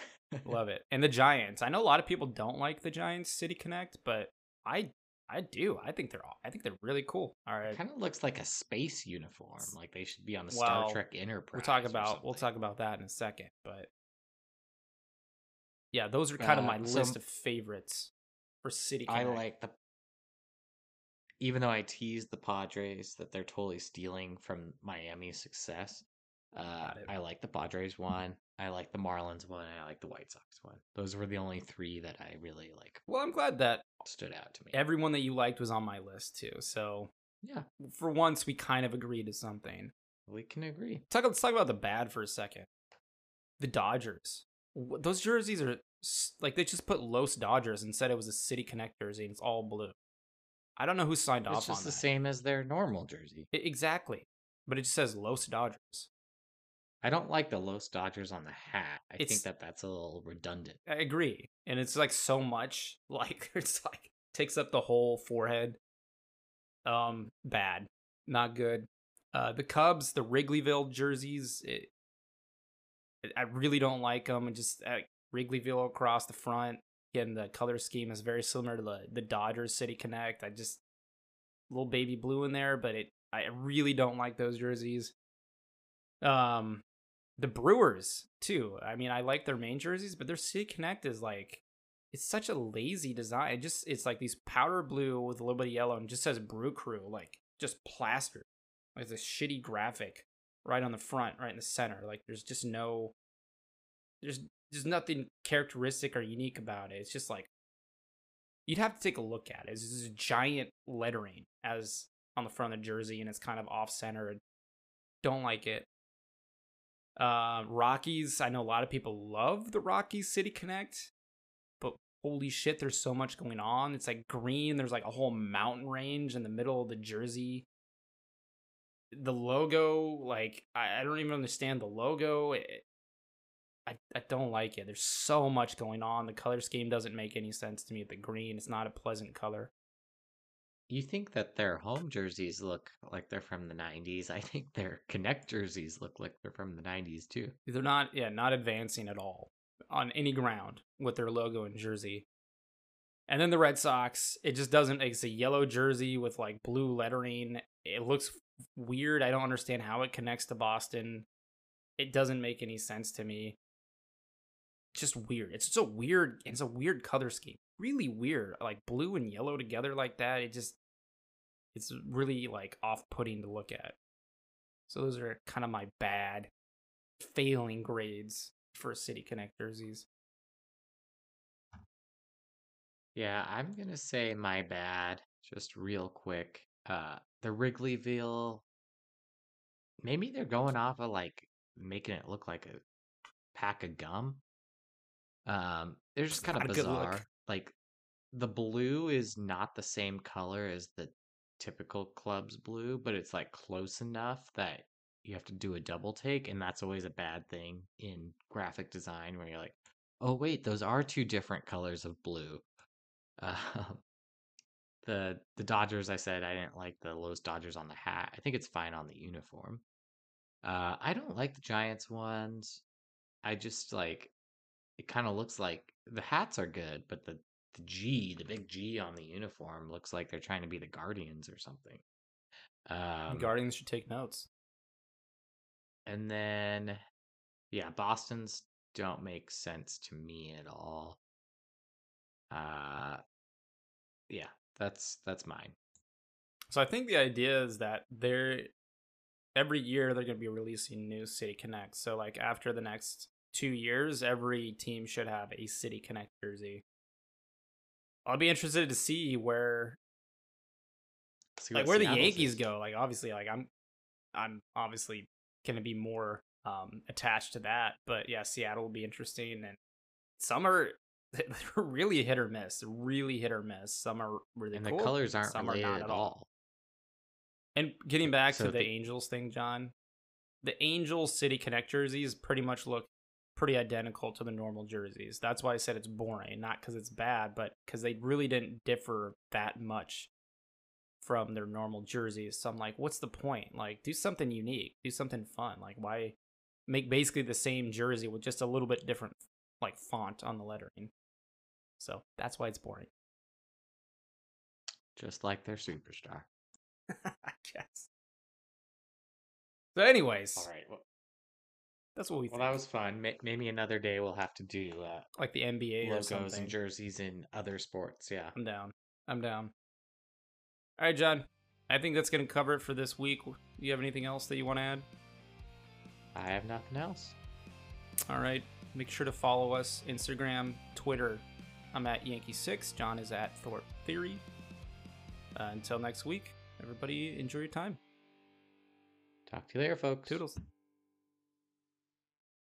Speaker 2: Love it. And the Giants. I know a lot of people don't like the Giants City Connect, but I I do. I think they're all, I think they're really cool. All right.
Speaker 1: Kind of looks like a space uniform. Like they should be on the
Speaker 2: Well,
Speaker 1: Star Trek Enterprise.
Speaker 2: We'll talk about we'll talk about that in a second, but yeah, those are kind of
Speaker 1: Uh,
Speaker 2: my
Speaker 1: so-
Speaker 2: list of favorites for City
Speaker 1: I like the. Even though I teased the Padres that they're totally stealing from Miami's success, uh, I like the Padres one. I like the Marlins one. and I like the White Sox one. Those were the only three that I really like
Speaker 2: Well, I'm glad that
Speaker 1: stood out to me.
Speaker 2: everyone that you liked was on my list too. So
Speaker 1: yeah,
Speaker 2: for once, we kind of agreed to something.
Speaker 1: we can agree.
Speaker 2: Talk, let's talk about the bad for a second. The Dodgers. Those jerseys are like they just put Los Dodgers and said it was a City Connect jersey and it's all blue. I don't know who signed
Speaker 1: It's
Speaker 2: off on It's
Speaker 1: just the
Speaker 2: that.
Speaker 1: same as their normal jersey.
Speaker 2: I- exactly, but it just says Los Dodgers.
Speaker 1: I don't like the Los Dodgers on the hat. I
Speaker 2: It's-
Speaker 1: think that that's a little redundant.
Speaker 2: I agree, and it's like so much like it's like takes up the whole forehead. Um, bad, not good. Uh, the Cubs, the Wrigleyville jerseys, it, I really don't like them. And just uh, Wrigleyville across the front. Again, the color scheme is very similar to the the Dodgers City Connect. I just little baby blue in there, but it I really don't like those jerseys. Um, the Brewers too. I mean, I like their main jerseys, but their City Connect is like it's such a lazy design. It just it's like these powder blue with a little bit of yellow and just says Brew Crew, like just plastered. It's a shitty graphic right on the front, right in the center. Like there's just no there's there's nothing characteristic or unique about it. It's just like you'd have to take a look at it. It's this giant lettering as on the front of the jersey and it's kind of off center. Don't like it. Uh, Rockies, I know a lot of people love the Rockies City Connect, but holy shit, there's so much going on. It's like green, there's like a whole mountain range in the middle of the jersey. The logo, like, I, I don't even understand the logo. It, I, I don't like it. There's so much going on. The color scheme doesn't make any sense to me. The green, it's not a pleasant color.
Speaker 1: You think that their home jerseys look like they're from the 90s. I think their Connect jerseys look like they're from the 90s too.
Speaker 2: They're not, yeah, not advancing at all on any ground with their logo and jersey. And then the Red Sox, it just doesn't, it's a yellow jersey with like blue lettering. It looks weird. I don't understand how it connects to Boston. It doesn't make any sense to me. Just weird. It's just a weird, it's a weird color scheme. Really weird. Like blue and yellow together like that. It just, it's really like off putting to look at. So those are kind of my bad, failing grades for City Connect jerseys.
Speaker 1: Yeah, I'm gonna say my bad, just real quick. Uh, the Wrigleyville, maybe they're going off of like making it look like a pack of gum. Um, they're just kind of
Speaker 2: Not a good look.
Speaker 1: bizarre. Like the blue is not the same color as the typical club's blue, but it's like close enough that you have to do a double take, and that's always a bad thing in graphic design where you're like, oh wait, those are two different colors of blue. Um, the the Dodgers, I said I didn't like the Los Dodgers on the hat. I think it's fine on the uniform. Uh, I don't like the Giants ones. I just like it kind of looks like the hats are good, but the the G, the big G on the uniform looks like they're trying to be the Guardians or something. Um,
Speaker 2: Guardians should take notes.
Speaker 1: and then yeah, Boston's don't make sense to me at all. Uh yeah, that's that's mine.
Speaker 2: So I think the idea is that they're every year they're going to be releasing new City Connect. So like after the next two years, every team should have a City Connect jersey. I'll be interested to see where
Speaker 1: See
Speaker 2: like where the Yankees
Speaker 1: is.
Speaker 2: go. Like obviously, like I'm I'm obviously going to be more um attached to that. But yeah, Seattle will be interesting, and some are they're really hit or miss. Really hit or miss. Some are really
Speaker 1: and
Speaker 2: cool,
Speaker 1: the colors aren't
Speaker 2: some are not
Speaker 1: at
Speaker 2: at all.
Speaker 1: all.
Speaker 2: And getting back
Speaker 1: So
Speaker 2: to the,
Speaker 1: the-
Speaker 2: Angels thing, Jon, the Angels City Connect jerseys pretty much look pretty identical to the normal jerseys. That's why I said it's boring, not because it's bad, but because they really didn't differ that much from their normal jerseys. So I'm like, what's the point? Like, do something unique, do something fun. Like, why make basically the same jersey with just a little bit different, like, font on the lettering? So that's why it's boring.
Speaker 1: Just like their superstar.
Speaker 2: I guess. So, anyways,
Speaker 1: All right. Well,
Speaker 2: that's what we
Speaker 1: well
Speaker 2: think.
Speaker 1: that was fun. May- Maybe another day we'll have to do uh,
Speaker 2: like the NBA or
Speaker 1: logos
Speaker 2: something.
Speaker 1: and jerseys in other sports. Yeah.
Speaker 2: I'm down. I'm down. All right, Jon. I think that's going to cover it for this week. Do you have anything else that you want to add?
Speaker 1: I have nothing else.
Speaker 2: All right. Make sure to follow us Instagram, Twitter. I'm at Yankee6. Jon is at Thorpe Theory. Uh, until next week, everybody enjoy your time.
Speaker 1: Talk to you later, folks.
Speaker 2: Toodles.